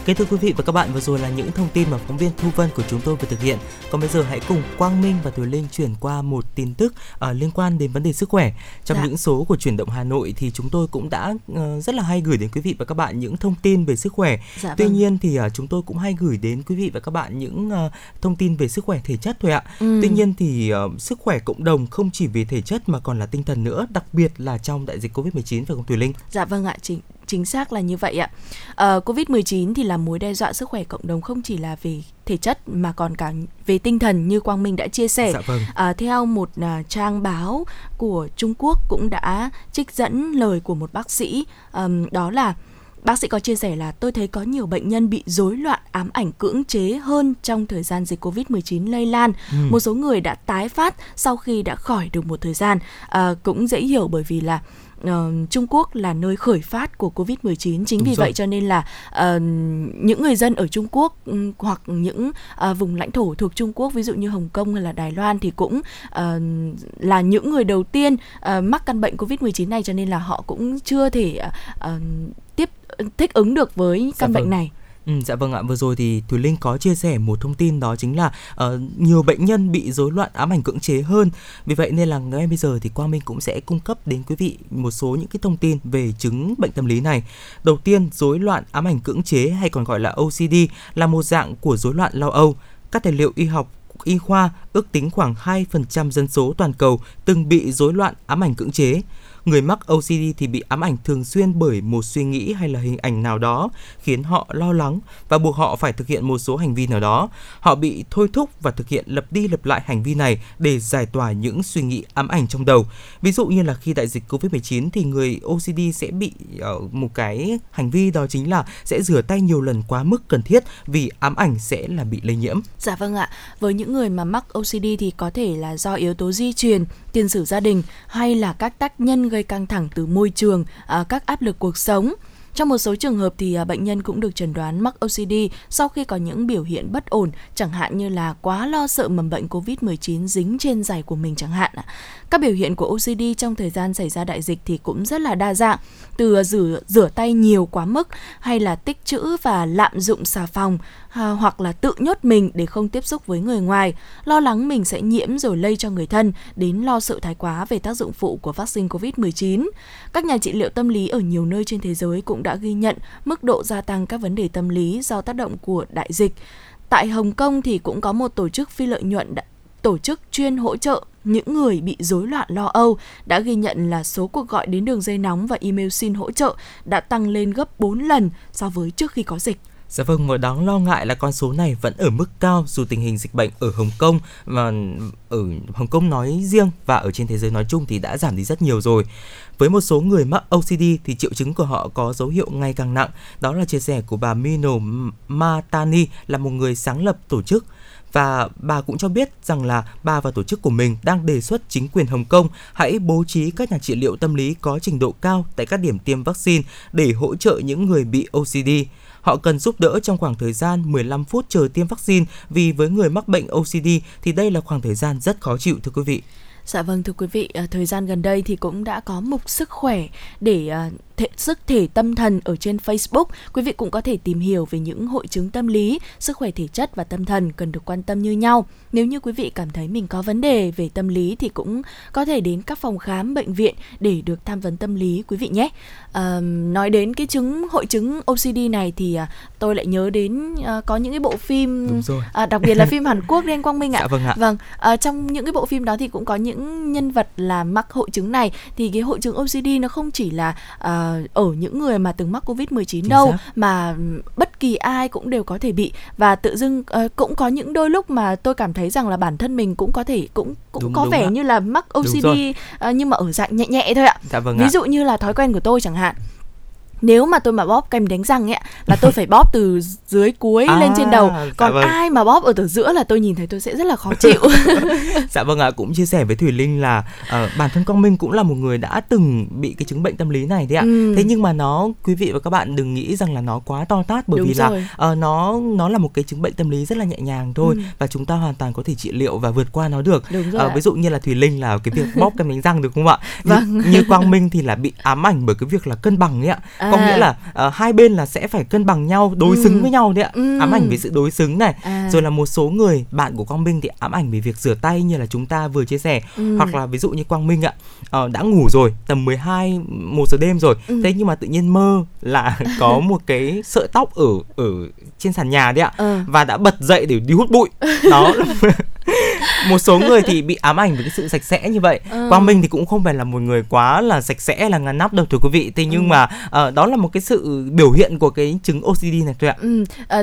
Kính thưa quý vị và các bạn, vừa rồi là những thông tin mà phóng viên Thu Vân của chúng tôi vừa thực hiện. Còn bây giờ hãy cùng Quang Minh và Thùy Linh chuyển qua một tin tức uh, liên quan đến vấn đề sức khỏe. Trong dạ. những số của chuyển động Hà Nội thì chúng tôi cũng đã uh, rất là hay gửi đến quý vị và các bạn những thông tin về sức khỏe. Dạ, Tuy vâng. nhiên thì uh, chúng tôi cũng hay gửi đến quý vị và các bạn những uh, thông tin về sức khỏe thể chất thôi ạ. Ừ. Tuy nhiên thì uh, sức khỏe cộng đồng không chỉ về thể chất mà còn là tinh thần nữa, đặc biệt là trong đại dịch Covid-19 phải không Thùy Linh? Dạ vâng ạ, chính chính xác là như vậy ạ. À, Covid-19 thì là mối đe dọa sức khỏe cộng đồng không chỉ là về thể chất mà còn cả về tinh thần như Quang Minh đã chia sẻ. Dạ vâng. à, theo một à, trang báo của Trung Quốc cũng đã trích dẫn lời của một bác sĩ um, đó là Bác sĩ có chia sẻ là tôi thấy có nhiều bệnh nhân bị rối loạn ám ảnh cưỡng chế hơn trong thời gian dịch Covid-19 lây lan. Ừ. Một số người đã tái phát sau khi đã khỏi được một thời gian. À, cũng dễ hiểu bởi vì là uh, Trung Quốc là nơi khởi phát của Covid-19 chính Đúng vì rồi. vậy cho nên là uh, những người dân ở Trung Quốc um, hoặc những uh, vùng lãnh thổ thuộc Trung Quốc ví dụ như Hồng Kông hay là Đài Loan thì cũng uh, là những người đầu tiên uh, mắc căn bệnh Covid-19 này cho nên là họ cũng chưa thể uh, tiếp thích ứng được với căn dạ bệnh vâng. này. Ừ, dạ vâng ạ, vừa rồi thì Thùy Linh có chia sẻ một thông tin đó chính là uh, nhiều bệnh nhân bị rối loạn ám ảnh cưỡng chế hơn. Vì vậy nên là ngay bây giờ thì Quang Minh cũng sẽ cung cấp đến quý vị một số những cái thông tin về chứng bệnh tâm lý này. Đầu tiên, rối loạn ám ảnh cưỡng chế hay còn gọi là OCD là một dạng của rối loạn lo âu. Các tài liệu y học y khoa ước tính khoảng 2% dân số toàn cầu từng bị rối loạn ám ảnh cưỡng chế. Người mắc OCD thì bị ám ảnh thường xuyên bởi một suy nghĩ hay là hình ảnh nào đó khiến họ lo lắng và buộc họ phải thực hiện một số hành vi nào đó. Họ bị thôi thúc và thực hiện lặp đi lặp lại hành vi này để giải tỏa những suy nghĩ ám ảnh trong đầu. Ví dụ như là khi đại dịch Covid-19 thì người OCD sẽ bị ờ, một cái hành vi đó chính là sẽ rửa tay nhiều lần quá mức cần thiết vì ám ảnh sẽ là bị lây nhiễm. Dạ vâng ạ. Với những người mà mắc OCD thì có thể là do yếu tố di truyền, tiền sử gia đình hay là các tác nhân gây căng thẳng từ môi trường, à, các áp lực cuộc sống. Trong một số trường hợp thì à, bệnh nhân cũng được chẩn đoán mắc OCD sau khi có những biểu hiện bất ổn, chẳng hạn như là quá lo sợ mầm bệnh COVID-19 dính trên giày của mình chẳng hạn. Các biểu hiện của OCD trong thời gian xảy ra đại dịch thì cũng rất là đa dạng, từ à, rửa rửa tay nhiều quá mức hay là tích trữ và lạm dụng xà phòng à, hoặc là tự nhốt mình để không tiếp xúc với người ngoài, lo lắng mình sẽ nhiễm rồi lây cho người thân, đến lo sợ thái quá về tác dụng phụ của vaccine COVID-19. Các nhà trị liệu tâm lý ở nhiều nơi trên thế giới cũng đã ghi nhận mức độ gia tăng các vấn đề tâm lý do tác động của đại dịch. Tại Hồng Kông thì cũng có một tổ chức phi lợi nhuận đã tổ chức chuyên hỗ trợ những người bị rối loạn lo âu đã ghi nhận là số cuộc gọi đến đường dây nóng và email xin hỗ trợ đã tăng lên gấp 4 lần so với trước khi có dịch. Dạ vâng, một đáng lo ngại là con số này vẫn ở mức cao dù tình hình dịch bệnh ở Hồng Kông và ở Hồng Kông nói riêng và ở trên thế giới nói chung thì đã giảm đi rất nhiều rồi. Với một số người mắc OCD thì triệu chứng của họ có dấu hiệu ngày càng nặng. Đó là chia sẻ của bà Mino Matani là một người sáng lập tổ chức và bà cũng cho biết rằng là bà và tổ chức của mình đang đề xuất chính quyền Hồng Kông hãy bố trí các nhà trị liệu tâm lý có trình độ cao tại các điểm tiêm vaccine để hỗ trợ những người bị OCD. Họ cần giúp đỡ trong khoảng thời gian 15 phút chờ tiêm vaccine vì với người mắc bệnh OCD thì đây là khoảng thời gian rất khó chịu thưa quý vị. Dạ vâng thưa quý vị, à, thời gian gần đây thì cũng đã có mục sức khỏe để à, thể, sức thể tâm thần ở trên Facebook. Quý vị cũng có thể tìm hiểu về những hội chứng tâm lý, sức khỏe thể chất và tâm thần cần được quan tâm như nhau. Nếu như quý vị cảm thấy mình có vấn đề về tâm lý thì cũng có thể đến các phòng khám bệnh viện để được tham vấn tâm lý quý vị nhé. Nói đến cái chứng hội chứng OCD này thì à, tôi lại nhớ đến à, có những cái bộ phim À, đặc biệt là phim Hàn Quốc đen Quang Minh ạ. Dạ vâng ạ. Vâng, à, trong những cái bộ phim đó thì cũng có những nhân vật là mắc hội chứng này thì cái hội chứng OCD nó không chỉ là à, ở những người mà từng mắc Covid-19 Chính đâu xác. mà bất kỳ ai cũng đều có thể bị và tự dưng ờ, cũng có những đôi lúc mà tôi cảm thấy rằng là bản thân mình cũng có thể cũng cũng Đúng, có đúng vẻ ạ. như là mắc OCD rồi. ờ, nhưng mà ở dạng nhẹ nhẹ thôi ạ. Dạ vâng Ví ạ. dụ như là thói quen của tôi chẳng hạn hạn nếu mà tôi mà bóp kem đánh răng ấy là tôi phải bóp từ dưới cuối À, lên trên đầu dạ còn vâng. ai mà bóp ở từ giữa là tôi nhìn thấy tôi sẽ rất là khó chịu Dạ vâng ạ, cũng chia sẻ với Thùy Linh là ờ, bản thân Quang Minh cũng là một người đã từng bị cái chứng bệnh tâm lý này đấy ạ. Ừ. Thế nhưng mà nó quý vị và các bạn đừng nghĩ rằng là nó quá to tát bởi Đúng vì rồi. là ờ, nó nó là một cái chứng bệnh tâm lý rất là nhẹ nhàng thôi Ừ. và chúng ta hoàn toàn có thể trị liệu và vượt qua nó được. Đúng rồi Ờ, ạ. ví dụ như là Thùy Linh là cái việc bóp kem đánh răng được không ạ? Như- Vâng. Như, Quang Minh thì là bị ám ảnh bởi cái việc là cân bằng ấy ạ. Có À. nghĩa là ờ, hai bên là sẽ phải cân bằng nhau, đối Ừ. xứng với nhau đấy ạ. Ừ. Ám ảnh về sự đối xứng này. À. Rồi là một số người bạn của Quang Minh thì ám ảnh về việc rửa tay như là chúng ta vừa chia sẻ Ừ. hoặc là ví dụ như Quang Minh ạ ờ, đã ngủ rồi tầm 12 1 giờ đêm rồi Ừ. thế nhưng mà tự nhiên mơ là có một cái sợi tóc ở ở trên sàn nhà đấy ạ Ờ. và đã bật dậy để đi hút bụi đó một số người thì bị ám ảnh với cái sự sạch sẽ như vậy Ờ. Quang Minh thì cũng không phải là một người quá là sạch sẽ là ngăn nắp đâu thưa quý vị thế nhưng Ừ. mà ờ, đó là một cái sự biểu hiện của cái chứng OCD này thôi ạ Ừ, à,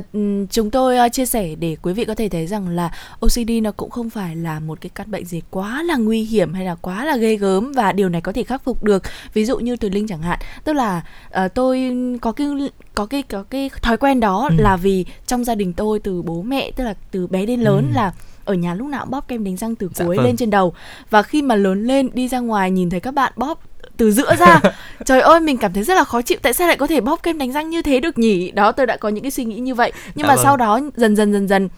chúng tôi à, chia sẻ để quý vị có thể thấy rằng là OCD nó cũng không phải là một cái căn bệnh gì quá là nguy hiểm hay là quá là ghê gớm và điều này có thể khắc phục được. Ví dụ như từ Linh chẳng hạn, tức là à, tôi có cái có cái có cái thói quen đó Ừ. là vì trong gia đình tôi từ bố mẹ tức là từ bé đến lớn Ừ. là ở nhà lúc nào bóp kem đánh răng từ Dạ cuối vâng. lên trên đầu và khi mà lớn lên đi ra ngoài nhìn thấy các bạn bóp từ giữa ra trời ơi mình cảm thấy rất là khó chịu tại sao lại có thể bóp kem đánh răng như thế được nhỉ đó tôi đã có những cái suy nghĩ như vậy nhưng Dạ mà vâng. sau đó dần dần dần dần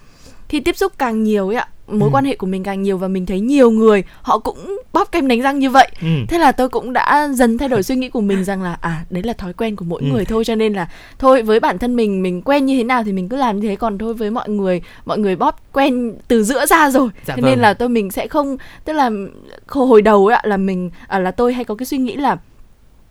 khi tiếp xúc càng nhiều ấy ạ mối Ừ. quan hệ của mình càng nhiều và mình thấy nhiều người họ cũng bóp kem đánh răng như vậy ừ. thế là tôi cũng đã dần thay đổi suy nghĩ của mình rằng là à đấy là thói quen của mỗi Ừ. người thôi cho nên là thôi với bản thân mình mình quen như thế nào thì mình cứ làm như thế còn thôi với mọi người mọi người bóp quen từ giữa ra rồi Dạ thế vâng. nên là tôi mình sẽ không tức là hồi đầu ấy là mình à, là tôi hay có cái suy nghĩ là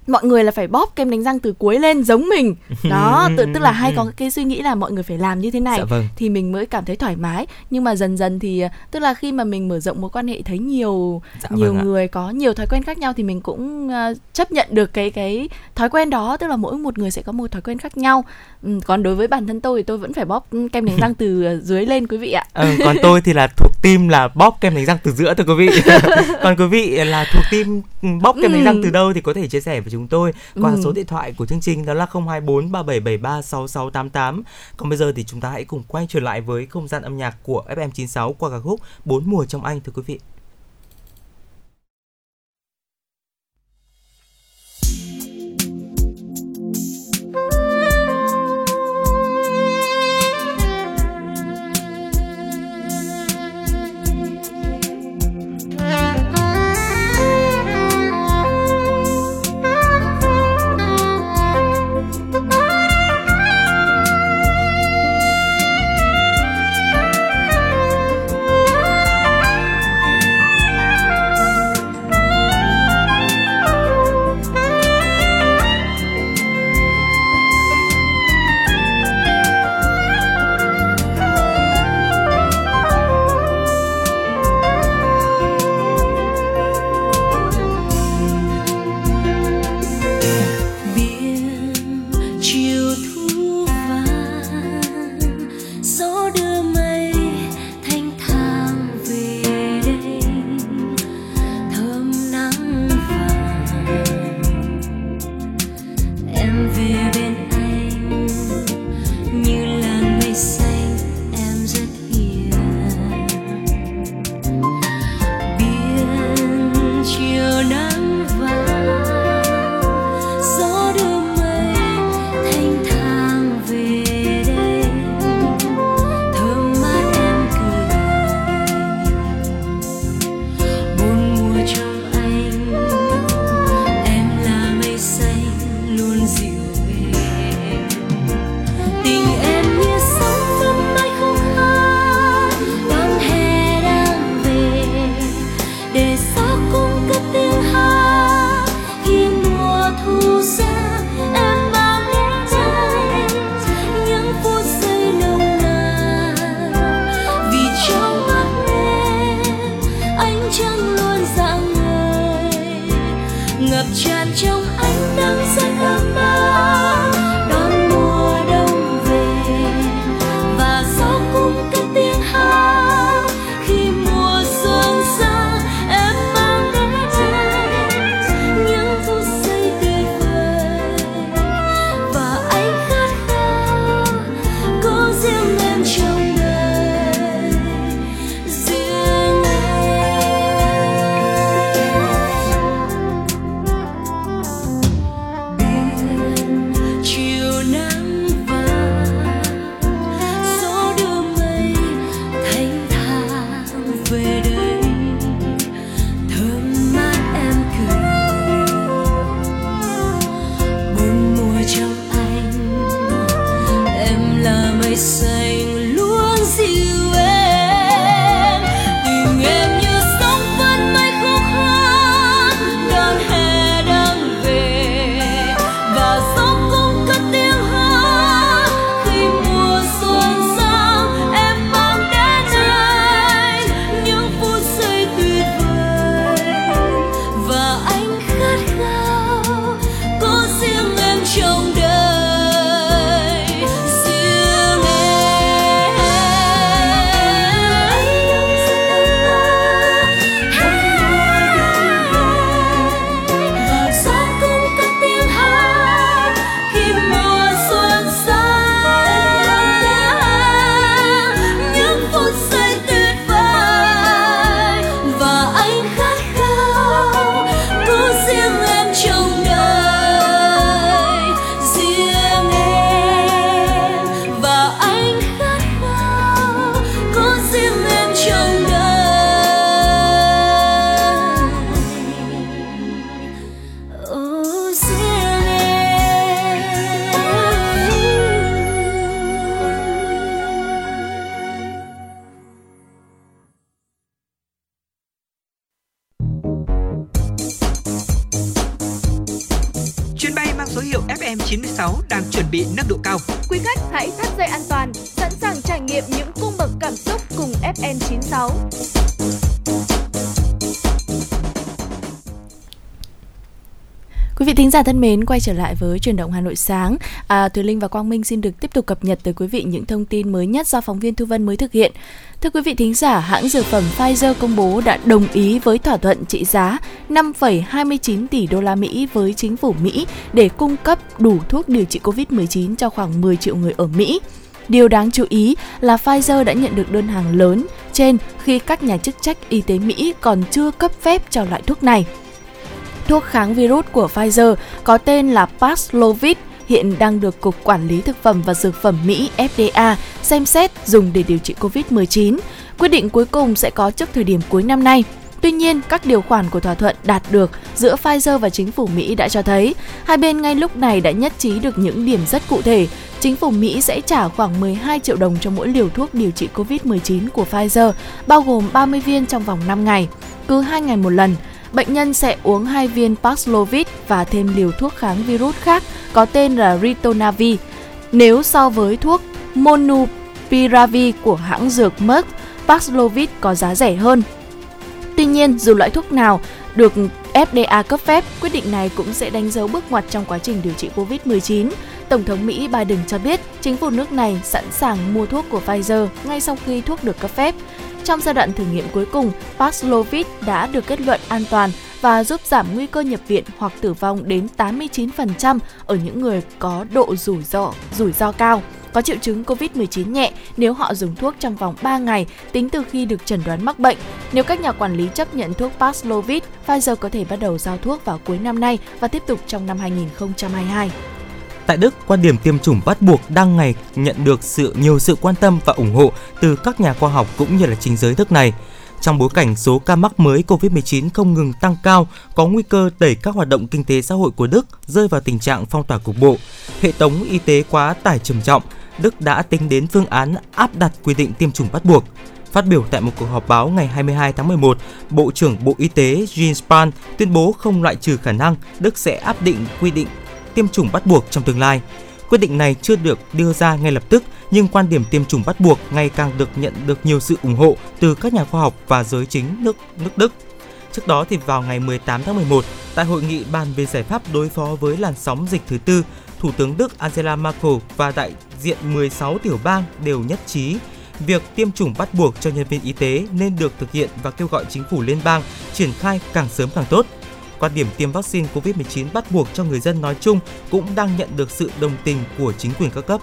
mọi người là phải bóp kem đánh răng từ cuối lên giống mình. Đó tự, tức là hay có cái suy nghĩ là mọi người phải làm như thế này Dạ vâng. thì mình mới cảm thấy thoải mái. Nhưng mà dần dần thì à, tức là khi mà mình mở rộng mối quan hệ thấy nhiều Dạ nhiều vâng ạ. người có nhiều thói quen khác nhau thì mình cũng à, chấp nhận được cái cái thói quen đó. Tức là mỗi một người sẽ có một thói quen khác nhau. Ừ, còn đối với bản thân tôi thì tôi vẫn phải bóp kem đánh răng từ à, dưới lên quý vị ạ. Ờ, còn tôi thì là thuộc team là bóp kem đánh răng từ giữa thưa quý vị. Còn quý vị là thuộc team bóp kem đánh răng từ đâu thì có thể chia sẻ với chúng tôi qua Ừ. số điện thoại của chương trình đó là 024 3773 6688 còn bây giờ thì chúng ta hãy cùng quay trở lại với không gian âm nhạc của FM96 qua ca khúc bốn mùa trong anh thưa quý vị thân mến, quay trở lại với truyền động Hà Nội sáng. À, Thùy Linh và Quang Minh xin được tiếp tục cập nhật tới quý vị những thông tin mới nhất do phóng viên Thu Vân mới thực hiện. Thưa quý vị thính giả, hãng dược phẩm Pfizer công bố đã đồng ý với thỏa thuận trị giá 5,29 tỷ đô la Mỹ với chính phủ Mỹ để cung cấp đủ thuốc điều trị COVID-19 cho khoảng 10 triệu người ở Mỹ. Điều đáng chú ý là Pfizer đã nhận được đơn hàng lớn trên khi các nhà chức trách y tế Mỹ còn chưa cấp phép cho loại thuốc này. Thuốc kháng virus của Pfizer có tên là Paxlovid hiện đang được Cục Quản lý Thực phẩm và Dược phẩm Mỹ FDA xem xét dùng để điều trị COVID-19. Quyết định cuối cùng sẽ có trước thời điểm cuối năm nay. Tuy nhiên, các điều khoản của thỏa thuận đạt được giữa Pfizer và chính phủ Mỹ đã cho thấy hai bên ngay lúc này đã nhất trí được những điểm rất cụ thể. Chính phủ Mỹ sẽ trả khoảng 12 triệu đồng cho mỗi liều thuốc điều trị COVID-19 của Pfizer, bao gồm 30 viên trong vòng 5 ngày, cứ 2 ngày một lần. Bệnh nhân sẽ uống hai viên Paxlovid và thêm liều thuốc kháng virus khác có tên là Ritonavir. Nếu so với thuốc Monupiravir của hãng dược Merck, Paxlovid có giá rẻ hơn. Tuy nhiên, dù loại thuốc nào được FDA cấp phép, quyết định này cũng sẽ đánh dấu bước ngoặt trong quá trình điều trị COVID-19. Tổng thống Mỹ Biden cho biết chính phủ nước này sẵn sàng mua thuốc của Pfizer ngay sau khi thuốc được cấp phép. Trong giai đoạn thử nghiệm cuối cùng, Paxlovid đã được kết luận an toàn và giúp giảm nguy cơ nhập viện hoặc tử vong đến 89% ở những người có độ rủi ro rủi ro cao có triệu chứng COVID-19 nhẹ nếu họ dùng thuốc trong vòng 3 ngày tính từ khi được chẩn đoán mắc bệnh. Nếu các nhà quản lý chấp nhận thuốc Paxlovid, Pfizer có thể bắt đầu giao thuốc vào cuối năm nay và tiếp tục trong năm 2022. Tại Đức, quan điểm tiêm chủng bắt buộc đang ngày nhận được sự nhiều sự quan tâm và ủng hộ từ các nhà khoa học cũng như là chính giới nước này. Trong bối cảnh số ca mắc mới COVID-19 không ngừng tăng cao, có nguy cơ đẩy các hoạt động kinh tế xã hội của Đức rơi vào tình trạng phong tỏa cục bộ. Hệ thống y tế quá tải trầm trọng, Đức đã tính đến phương án áp đặt quy định tiêm chủng bắt buộc. Phát biểu tại một cuộc họp báo ngày 22 tháng 11, Bộ trưởng Bộ Y tế Jens Spahn tuyên bố không loại trừ khả năng Đức sẽ áp định quy định tiêm chủng bắt buộc trong tương lai. Quyết định này chưa được đưa ra ngay lập tức, nhưng quan điểm tiêm chủng bắt buộc ngày càng được nhận được nhiều sự ủng hộ từ các nhà khoa học và giới chính nước nước Đức. Trước đó thì vào ngày 18 tháng 11, tại hội nghị bàn về giải pháp đối phó với làn sóng dịch thứ tư, Thủ tướng Đức Angela Merkel và đại diện 16 tiểu bang đều nhất trí việc tiêm chủng bắt buộc cho nhân viên y tế nên được thực hiện và kêu gọi chính phủ liên bang triển khai càng sớm càng tốt. Quan điểm tiêm vaccine COVID-19 bắt buộc cho người dân nói chung cũng đang nhận được sự đồng tình của chính quyền các cấp.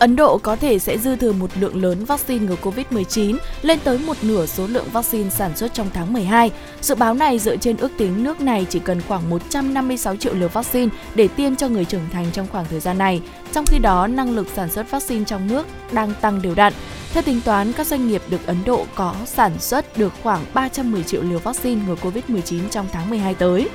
Ấn Độ có thể sẽ dư thừa một lượng lớn vaccine ngừa Covid-19 lên tới một nửa số lượng vaccine sản xuất trong tháng 12. Dự báo này dựa trên ước tính nước này chỉ cần khoảng 156 triệu liều vaccine để tiêm cho người trưởng thành trong khoảng thời gian này. Trong khi đó, năng lực sản xuất vaccine trong nước đang tăng đều đặn. Theo tính toán, các doanh nghiệp được Ấn Độ có sản xuất được khoảng 310 triệu liều vaccine ngừa Covid-19 trong tháng 12 tới.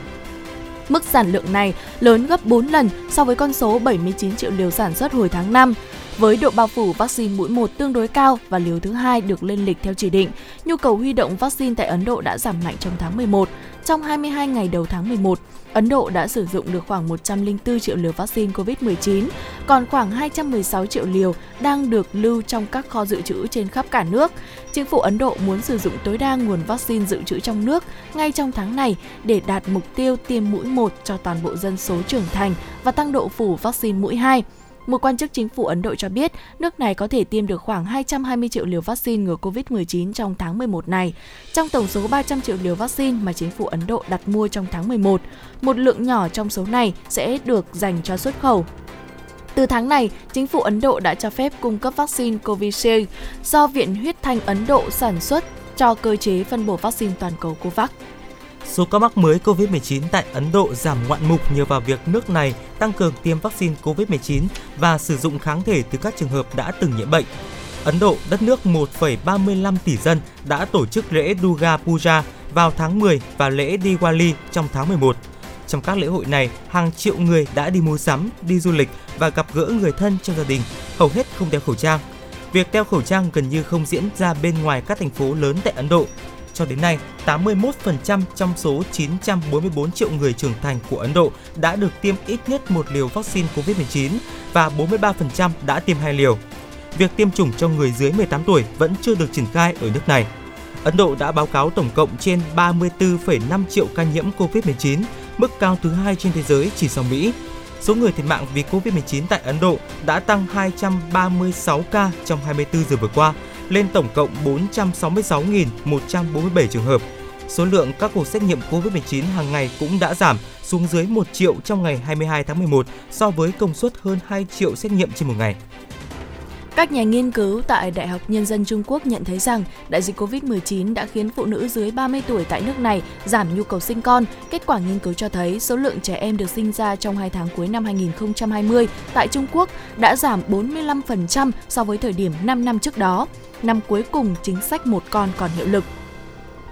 Mức sản lượng này lớn gấp 4 lần so với con số 79 triệu liều sản xuất hồi tháng 5. Với độ bao phủ vaccine mũi 1 tương đối cao và liều thứ hai được lên lịch theo chỉ định, nhu cầu huy động vaccine tại Ấn Độ đã giảm mạnh trong tháng 11. Trong 22 ngày đầu tháng 11, Ấn Độ đã sử dụng được khoảng 104 triệu liều vaccine COVID-19, còn khoảng 216 triệu liều đang được lưu trong các kho dự trữ trên khắp cả nước. Chính phủ Ấn Độ muốn sử dụng tối đa nguồn vaccine dự trữ trong nước ngay trong tháng này để đạt mục tiêu tiêm mũi 1 cho toàn bộ dân số trưởng thành và tăng độ phủ vaccine mũi 2. Một quan chức chính phủ Ấn Độ cho biết nước này có thể tiêm được khoảng 220 triệu liều vaccine ngừa COVID-19 trong tháng 11 này, trong tổng số 300 triệu liều vaccine mà chính phủ Ấn Độ đặt mua trong tháng 11. Một lượng nhỏ trong số này sẽ được dành cho xuất khẩu. Từ tháng này, chính phủ Ấn Độ đã cho phép cung cấp vaccine Covishield do Viện Huyết Thanh Ấn Độ sản xuất cho cơ chế phân bổ vaccine toàn cầu COVAX. Số ca mắc mới COVID-19 tại Ấn Độ giảm ngoạn mục nhờ vào việc nước này tăng cường tiêm vaccine COVID-19 và sử dụng kháng thể từ các trường hợp đã từng nhiễm bệnh. Ấn Độ, đất nước 1,35 tỷ dân, đã tổ chức lễ Durga Puja vào tháng 10 và lễ Diwali trong tháng 11. Trong các lễ hội này, hàng triệu người đã đi mua sắm, đi du lịch và gặp gỡ người thân trong gia đình, hầu hết không đeo khẩu trang. Việc đeo khẩu trang gần như không diễn ra bên ngoài các thành phố lớn tại Ấn Độ. Cho đến nay, 81% trong số 944 triệu người trưởng thành của Ấn Độ đã được tiêm ít nhất một liều vaccine COVID-19 và 43% đã tiêm hai liều. Việc tiêm chủng cho người dưới 18 tuổi vẫn chưa được triển khai ở nước này. Ấn Độ đã báo cáo tổng cộng trên 34,5 triệu ca nhiễm COVID-19, mức cao thứ hai trên thế giới chỉ sau Mỹ. Số người thiệt mạng vì COVID-19 tại Ấn Độ đã tăng 236 ca trong 24 giờ vừa qua, lên tổng cộng 466.147 trường hợp. Số lượng các cuộc xét nghiệm COVID-19 hàng ngày cũng đã giảm xuống dưới 1 triệu trong ngày 22 tháng 11 so với công suất hơn 2 triệu xét nghiệm trên một ngày. Các nhà nghiên cứu tại Đại học Nhân dân Trung Quốc nhận thấy rằng đại dịch COVID-19 đã khiến phụ nữ dưới 30 tuổi tại nước này giảm nhu cầu sinh con. Kết quả nghiên cứu cho thấy số lượng trẻ em được sinh ra trong 2 tháng cuối năm 2020 tại Trung Quốc đã giảm 45% so với thời điểm 5 năm trước đó. Năm cuối cùng, chính sách một con còn hiệu lực.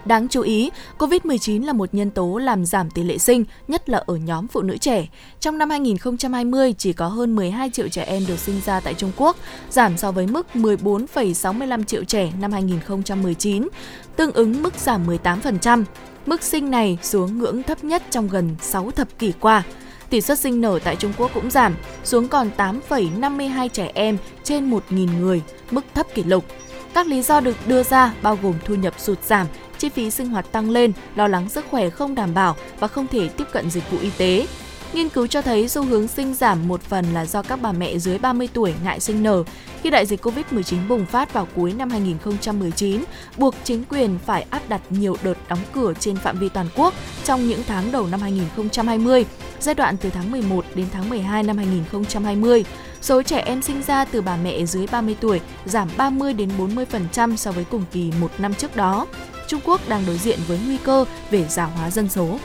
Đáng chú ý, COVID-19 là một nhân tố làm giảm tỷ lệ sinh, nhất là ở nhóm phụ nữ trẻ. Trong năm 2020, chỉ có hơn 12 triệu trẻ em được sinh ra tại Trung Quốc, giảm so với mức 14,65 triệu trẻ năm 2019, tương ứng mức giảm 18%. Mức sinh này xuống ngưỡng thấp nhất trong gần 6 thập kỷ qua. Tỷ suất sinh nở tại Trung Quốc cũng giảm, xuống còn 8,52 trẻ em trên 1.000 người, mức thấp kỷ lục. Các lý do được đưa ra bao gồm thu nhập sụt giảm, chi phí sinh hoạt tăng lên, lo lắng sức khỏe không đảm bảo và không thể tiếp cận dịch vụ y tế. Nghiên cứu cho thấy xu hướng sinh giảm một phần là do các bà mẹ dưới 30 tuổi ngại sinh nở. Khi đại dịch Covid-19 bùng phát vào cuối năm 2019, buộc chính quyền phải áp đặt nhiều đợt đóng cửa trên phạm vi toàn quốc trong những tháng đầu năm 2020, giai đoạn từ tháng 11 đến tháng 12 năm 2020. Số trẻ em sinh ra từ bà mẹ dưới 30 tuổi giảm 30 đến 40% so với cùng kỳ một năm trước đó. Trung Quốc đang đối diện với nguy cơ về già hóa dân số.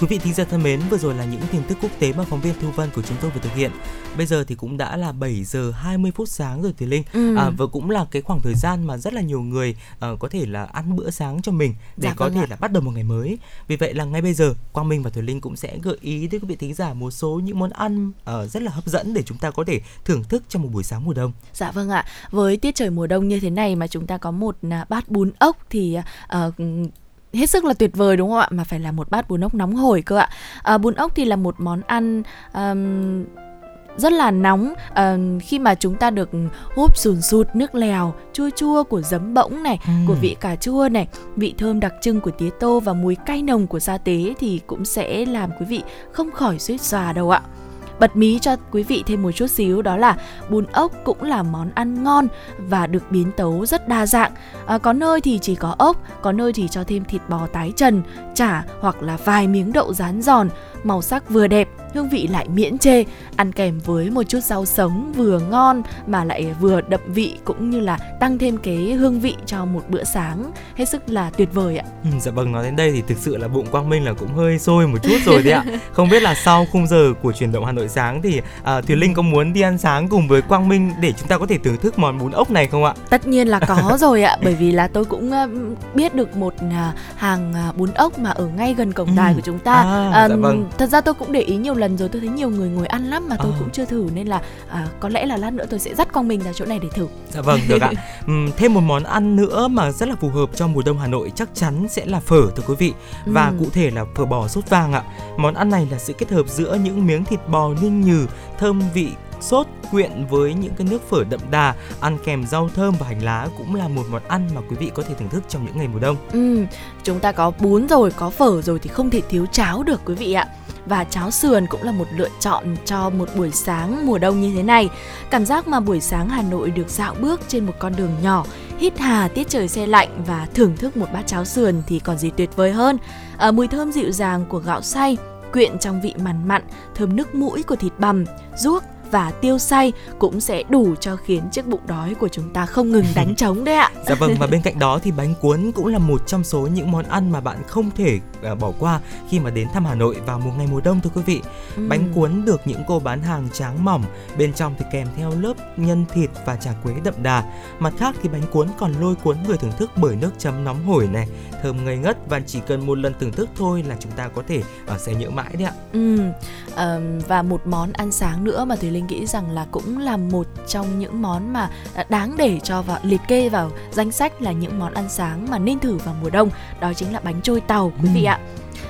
Quý vị thính giả thân mến, vừa rồi là những tin tức quốc tế mà phóng viên Thu Vân của chúng tôi vừa thực hiện. Bây giờ thì cũng đã là 7 giờ 20 phút sáng rồi Thùy Linh. Ừ. À, và cũng là cái khoảng thời gian mà rất là nhiều người uh, có thể là ăn bữa sáng cho mình để Dạ có vâng thể ạ. là bắt đầu một ngày mới. Vì vậy là ngay bây giờ Quang Minh và Thùy Linh cũng sẽ gợi ý đến quý vị thính giả một số những món ăn uh, rất là hấp dẫn để chúng ta có thể thưởng thức trong một buổi sáng mùa đông. Dạ vâng ạ. Với tiết trời mùa đông như thế này mà chúng ta có một à, bát bún ốc thì à, hết sức là tuyệt vời đúng không ạ? Mà phải là một bát bún ốc nóng hổi cơ ạ. À, bún ốc thì là một món ăn ờm, rất là nóng à, khi mà chúng ta được húp sùn sụt nước lèo chua chua của giấm bỗng này Ừ. của vị cà chua này vị thơm đặc trưng của tía tô và mùi cay nồng của sa tế thì cũng sẽ làm quý vị không khỏi suýt xòa đâu ạ bật mí cho quý vị thêm một chút xíu đó là bún ốc cũng là món ăn ngon và được biến tấu rất đa dạng. À, có nơi thì chỉ có ốc có nơi thì cho thêm thịt bò tái trần chả hoặc là vài miếng đậu rán giòn màu sắc vừa đẹp hương vị lại miễn chê ăn kèm với một chút rau sống vừa ngon mà lại vừa đậm vị cũng như là tăng thêm cái hương vị cho một bữa sáng hết sức là tuyệt vời ạ Ừ, dạ vâng nói đến đây thì thực sự là bụng Quang Minh là cũng hơi sôi một chút rồi đấy ạ. Không biết là sau khung giờ của truyền động Hà Nội sáng thì à, Thùy Linh có muốn đi ăn sáng cùng với Quang Minh để chúng ta có thể thưởng thức món bún ốc này không ạ? Tất nhiên là có rồi ạ, bởi vì là tôi cũng biết được một à, hàng à, bún ốc mà ở ngay gần cổng Ừ. đài của chúng ta. À, dạ vâng. Thật ra tôi cũng để ý nhiều lần rồi, tôi thấy nhiều người ngồi ăn lắm mà tôi Ờ. cũng chưa thử nên là à, có lẽ là lát nữa tôi sẽ dắt Quang Minh ra chỗ này để thử. Dạ vâng, được ạ. Thêm một món ăn nữa mà rất là phù hợp cho mùa đông Hà Nội chắc chắn sẽ là phở thưa quý vị. Và Ừ. cụ thể là phở bò sốt vàng ạ. Món ăn này là sự kết hợp giữa những miếng thịt bò ninh nhừ, thơm vị sốt quyện với những cái nước phở đậm đà, ăn kèm rau thơm và hành lá cũng là một món ăn mà quý vị có thể thưởng thức trong những ngày mùa đông. Ừ, chúng ta có bún rồi, có phở rồi thì không thể thiếu cháo được quý vị ạ. Và cháo sườn cũng là một lựa chọn cho một buổi sáng mùa đông như thế này. Cảm giác mà buổi sáng Hà Nội được dạo bước trên một con đường nhỏ, hít hà tiết trời xe lạnh và thưởng thức một bát cháo sườn thì còn gì tuyệt vời hơn. À, mùi thơm dịu dàng của gạo xay quyện trong vị mặn mặn, thơm nước mũi của thịt bằm, ruốc và tiêu xay cũng sẽ đủ cho khiến chiếc bụng đói của chúng ta không ngừng đánh trống đấy ạ. Dạ vâng và bên cạnh đó thì bánh cuốn cũng là một trong số những món ăn mà bạn không thể à, bỏ qua khi mà đến thăm Hà Nội vào mùa ngày mùa đông thưa quý vị. Ừ. Bánh cuốn được những cô bán hàng tráng mỏng, bên trong thì kèm theo lớp nhân thịt và chả quế đậm đà. Mặt khác thì bánh cuốn còn lôi cuốn người thưởng thức bởi nước chấm nóng hổi này, thơm ngây ngất và chỉ cần một lần thưởng thức thôi là chúng ta có thể uh, sẽ nhớ mãi đấy ạ. Ừ, ờm, và một món ăn sáng nữa mà Thùy Linh nghĩ rằng là cũng là một trong những món mà à, đáng để cho vào liệt kê vào danh sách là những món ăn sáng mà nên thử vào mùa đông đó chính là bánh trôi tàu quý vị Ừ.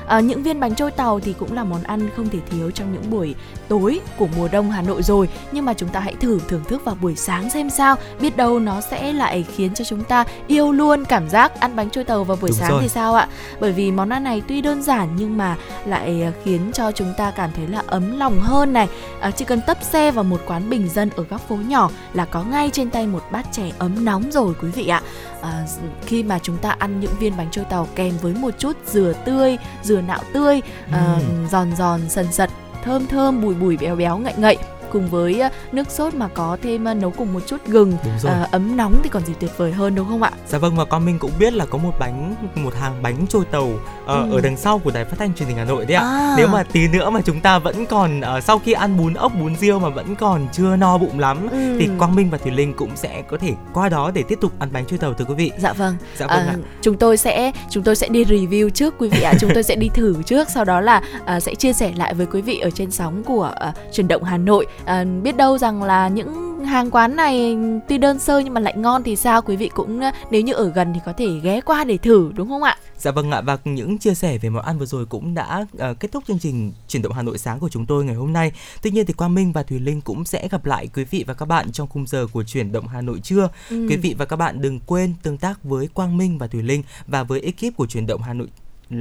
À, những viên bánh trôi tàu thì cũng là món ăn không thể thiếu trong những buổi tối của mùa đông Hà Nội rồi. Nhưng mà chúng ta hãy thử thưởng thức vào buổi sáng xem sao. Biết đâu nó sẽ lại khiến cho chúng ta yêu luôn cảm giác ăn bánh trôi tàu vào buổi Đúng sáng rồi. thì sao ạ? Bởi vì món ăn này tuy đơn giản nhưng mà lại à, khiến cho chúng ta cảm thấy là ấm lòng hơn này. À, chỉ cần tấp xe vào một quán bình dân ở góc phố nhỏ là có ngay trên tay một bát chè ấm nóng rồi quý vị ạ à, khi mà chúng ta ăn những viên bánh trôi tàu kèm với một chút dừa tươi dừa nạo tươi à, giòn giòn sần sật thơm thơm bùi bùi béo béo ngậy ngậy cùng với à, nước sốt mà có thêm à, nấu cùng một chút gừng à, ấm nóng thì còn gì tuyệt vời hơn đúng không ạ Dạ vâng và con mình cũng biết là có một bánh một hàng bánh trôi tàu ờ, Ừ. ở đằng sau của đài phát thanh truyền hình Hà Nội đấy ạ. À. Nếu mà tí nữa mà chúng ta vẫn còn ờ, sau khi ăn bún ốc bún riêu mà vẫn còn chưa no bụng lắm Ừ. thì Quang Minh và Thùy Linh cũng sẽ có thể qua đó để tiếp tục ăn bánh trôi tàu thưa quý vị. Dạ vâng. Dạ vâng ạ. chúng tôi sẽ chúng tôi sẽ đi review trước quý vị ạ. chúng tôi sẽ đi thử trước sau đó là à, sẽ chia sẻ lại với quý vị ở trên sóng của à, truyền động Hà Nội. À, biết đâu rằng là những hàng quán này tuy đơn sơ nhưng mà lại ngon thì sao quý vị cũng à, nếu như ở gần thì có thể ghé qua để thử đúng không ạ? Dạ vâng ạ và những chia sẻ về món ăn vừa rồi cũng đã ờ, kết thúc chương trình chuyển động Hà Nội sáng của chúng tôi ngày hôm nay. Tuy nhiên thì Quang Minh và Thùy Linh cũng sẽ gặp lại quý vị và các bạn trong khung giờ của chuyển động Hà Nội trưa. Ừ. Quý vị và các bạn đừng quên tương tác với Quang Minh và Thùy Linh và với ekip của chuyển động Hà Nội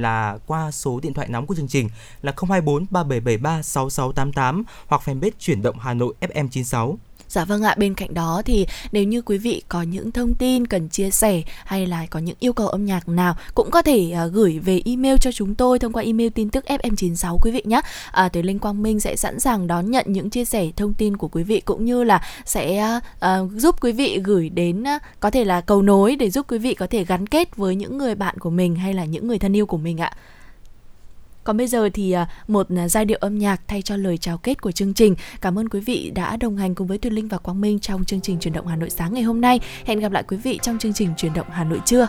là qua số điện thoại nóng của chương trình là 024 3773 6688 hoặc fanpage chuyển động Hà Nội FM96. Dạ vâng ạ, bên cạnh đó thì nếu như quý vị có những thông tin cần chia sẻ hay là có những yêu cầu âm nhạc nào cũng có thể uh, gửi về email cho chúng tôi thông qua email tin tức FM96 quý vị nhé. À, Tuyến Linh Quang Minh sẽ sẵn sàng đón nhận những chia sẻ thông tin của quý vị cũng như là sẽ uh, giúp quý vị gửi đến uh, có thể là cầu nối để giúp quý vị có thể gắn kết với những người bạn của mình hay là những người thân yêu của mình ạ. Còn bây giờ thì à, một à, giai điệu âm nhạc thay cho lời chào kết của chương trình. Cảm ơn quý vị đã đồng hành cùng với Tuyên Linh và Quang Minh trong chương trình truyền động Hà Nội sáng ngày hôm nay. Hẹn gặp lại quý vị trong chương trình truyền động Hà Nội trưa.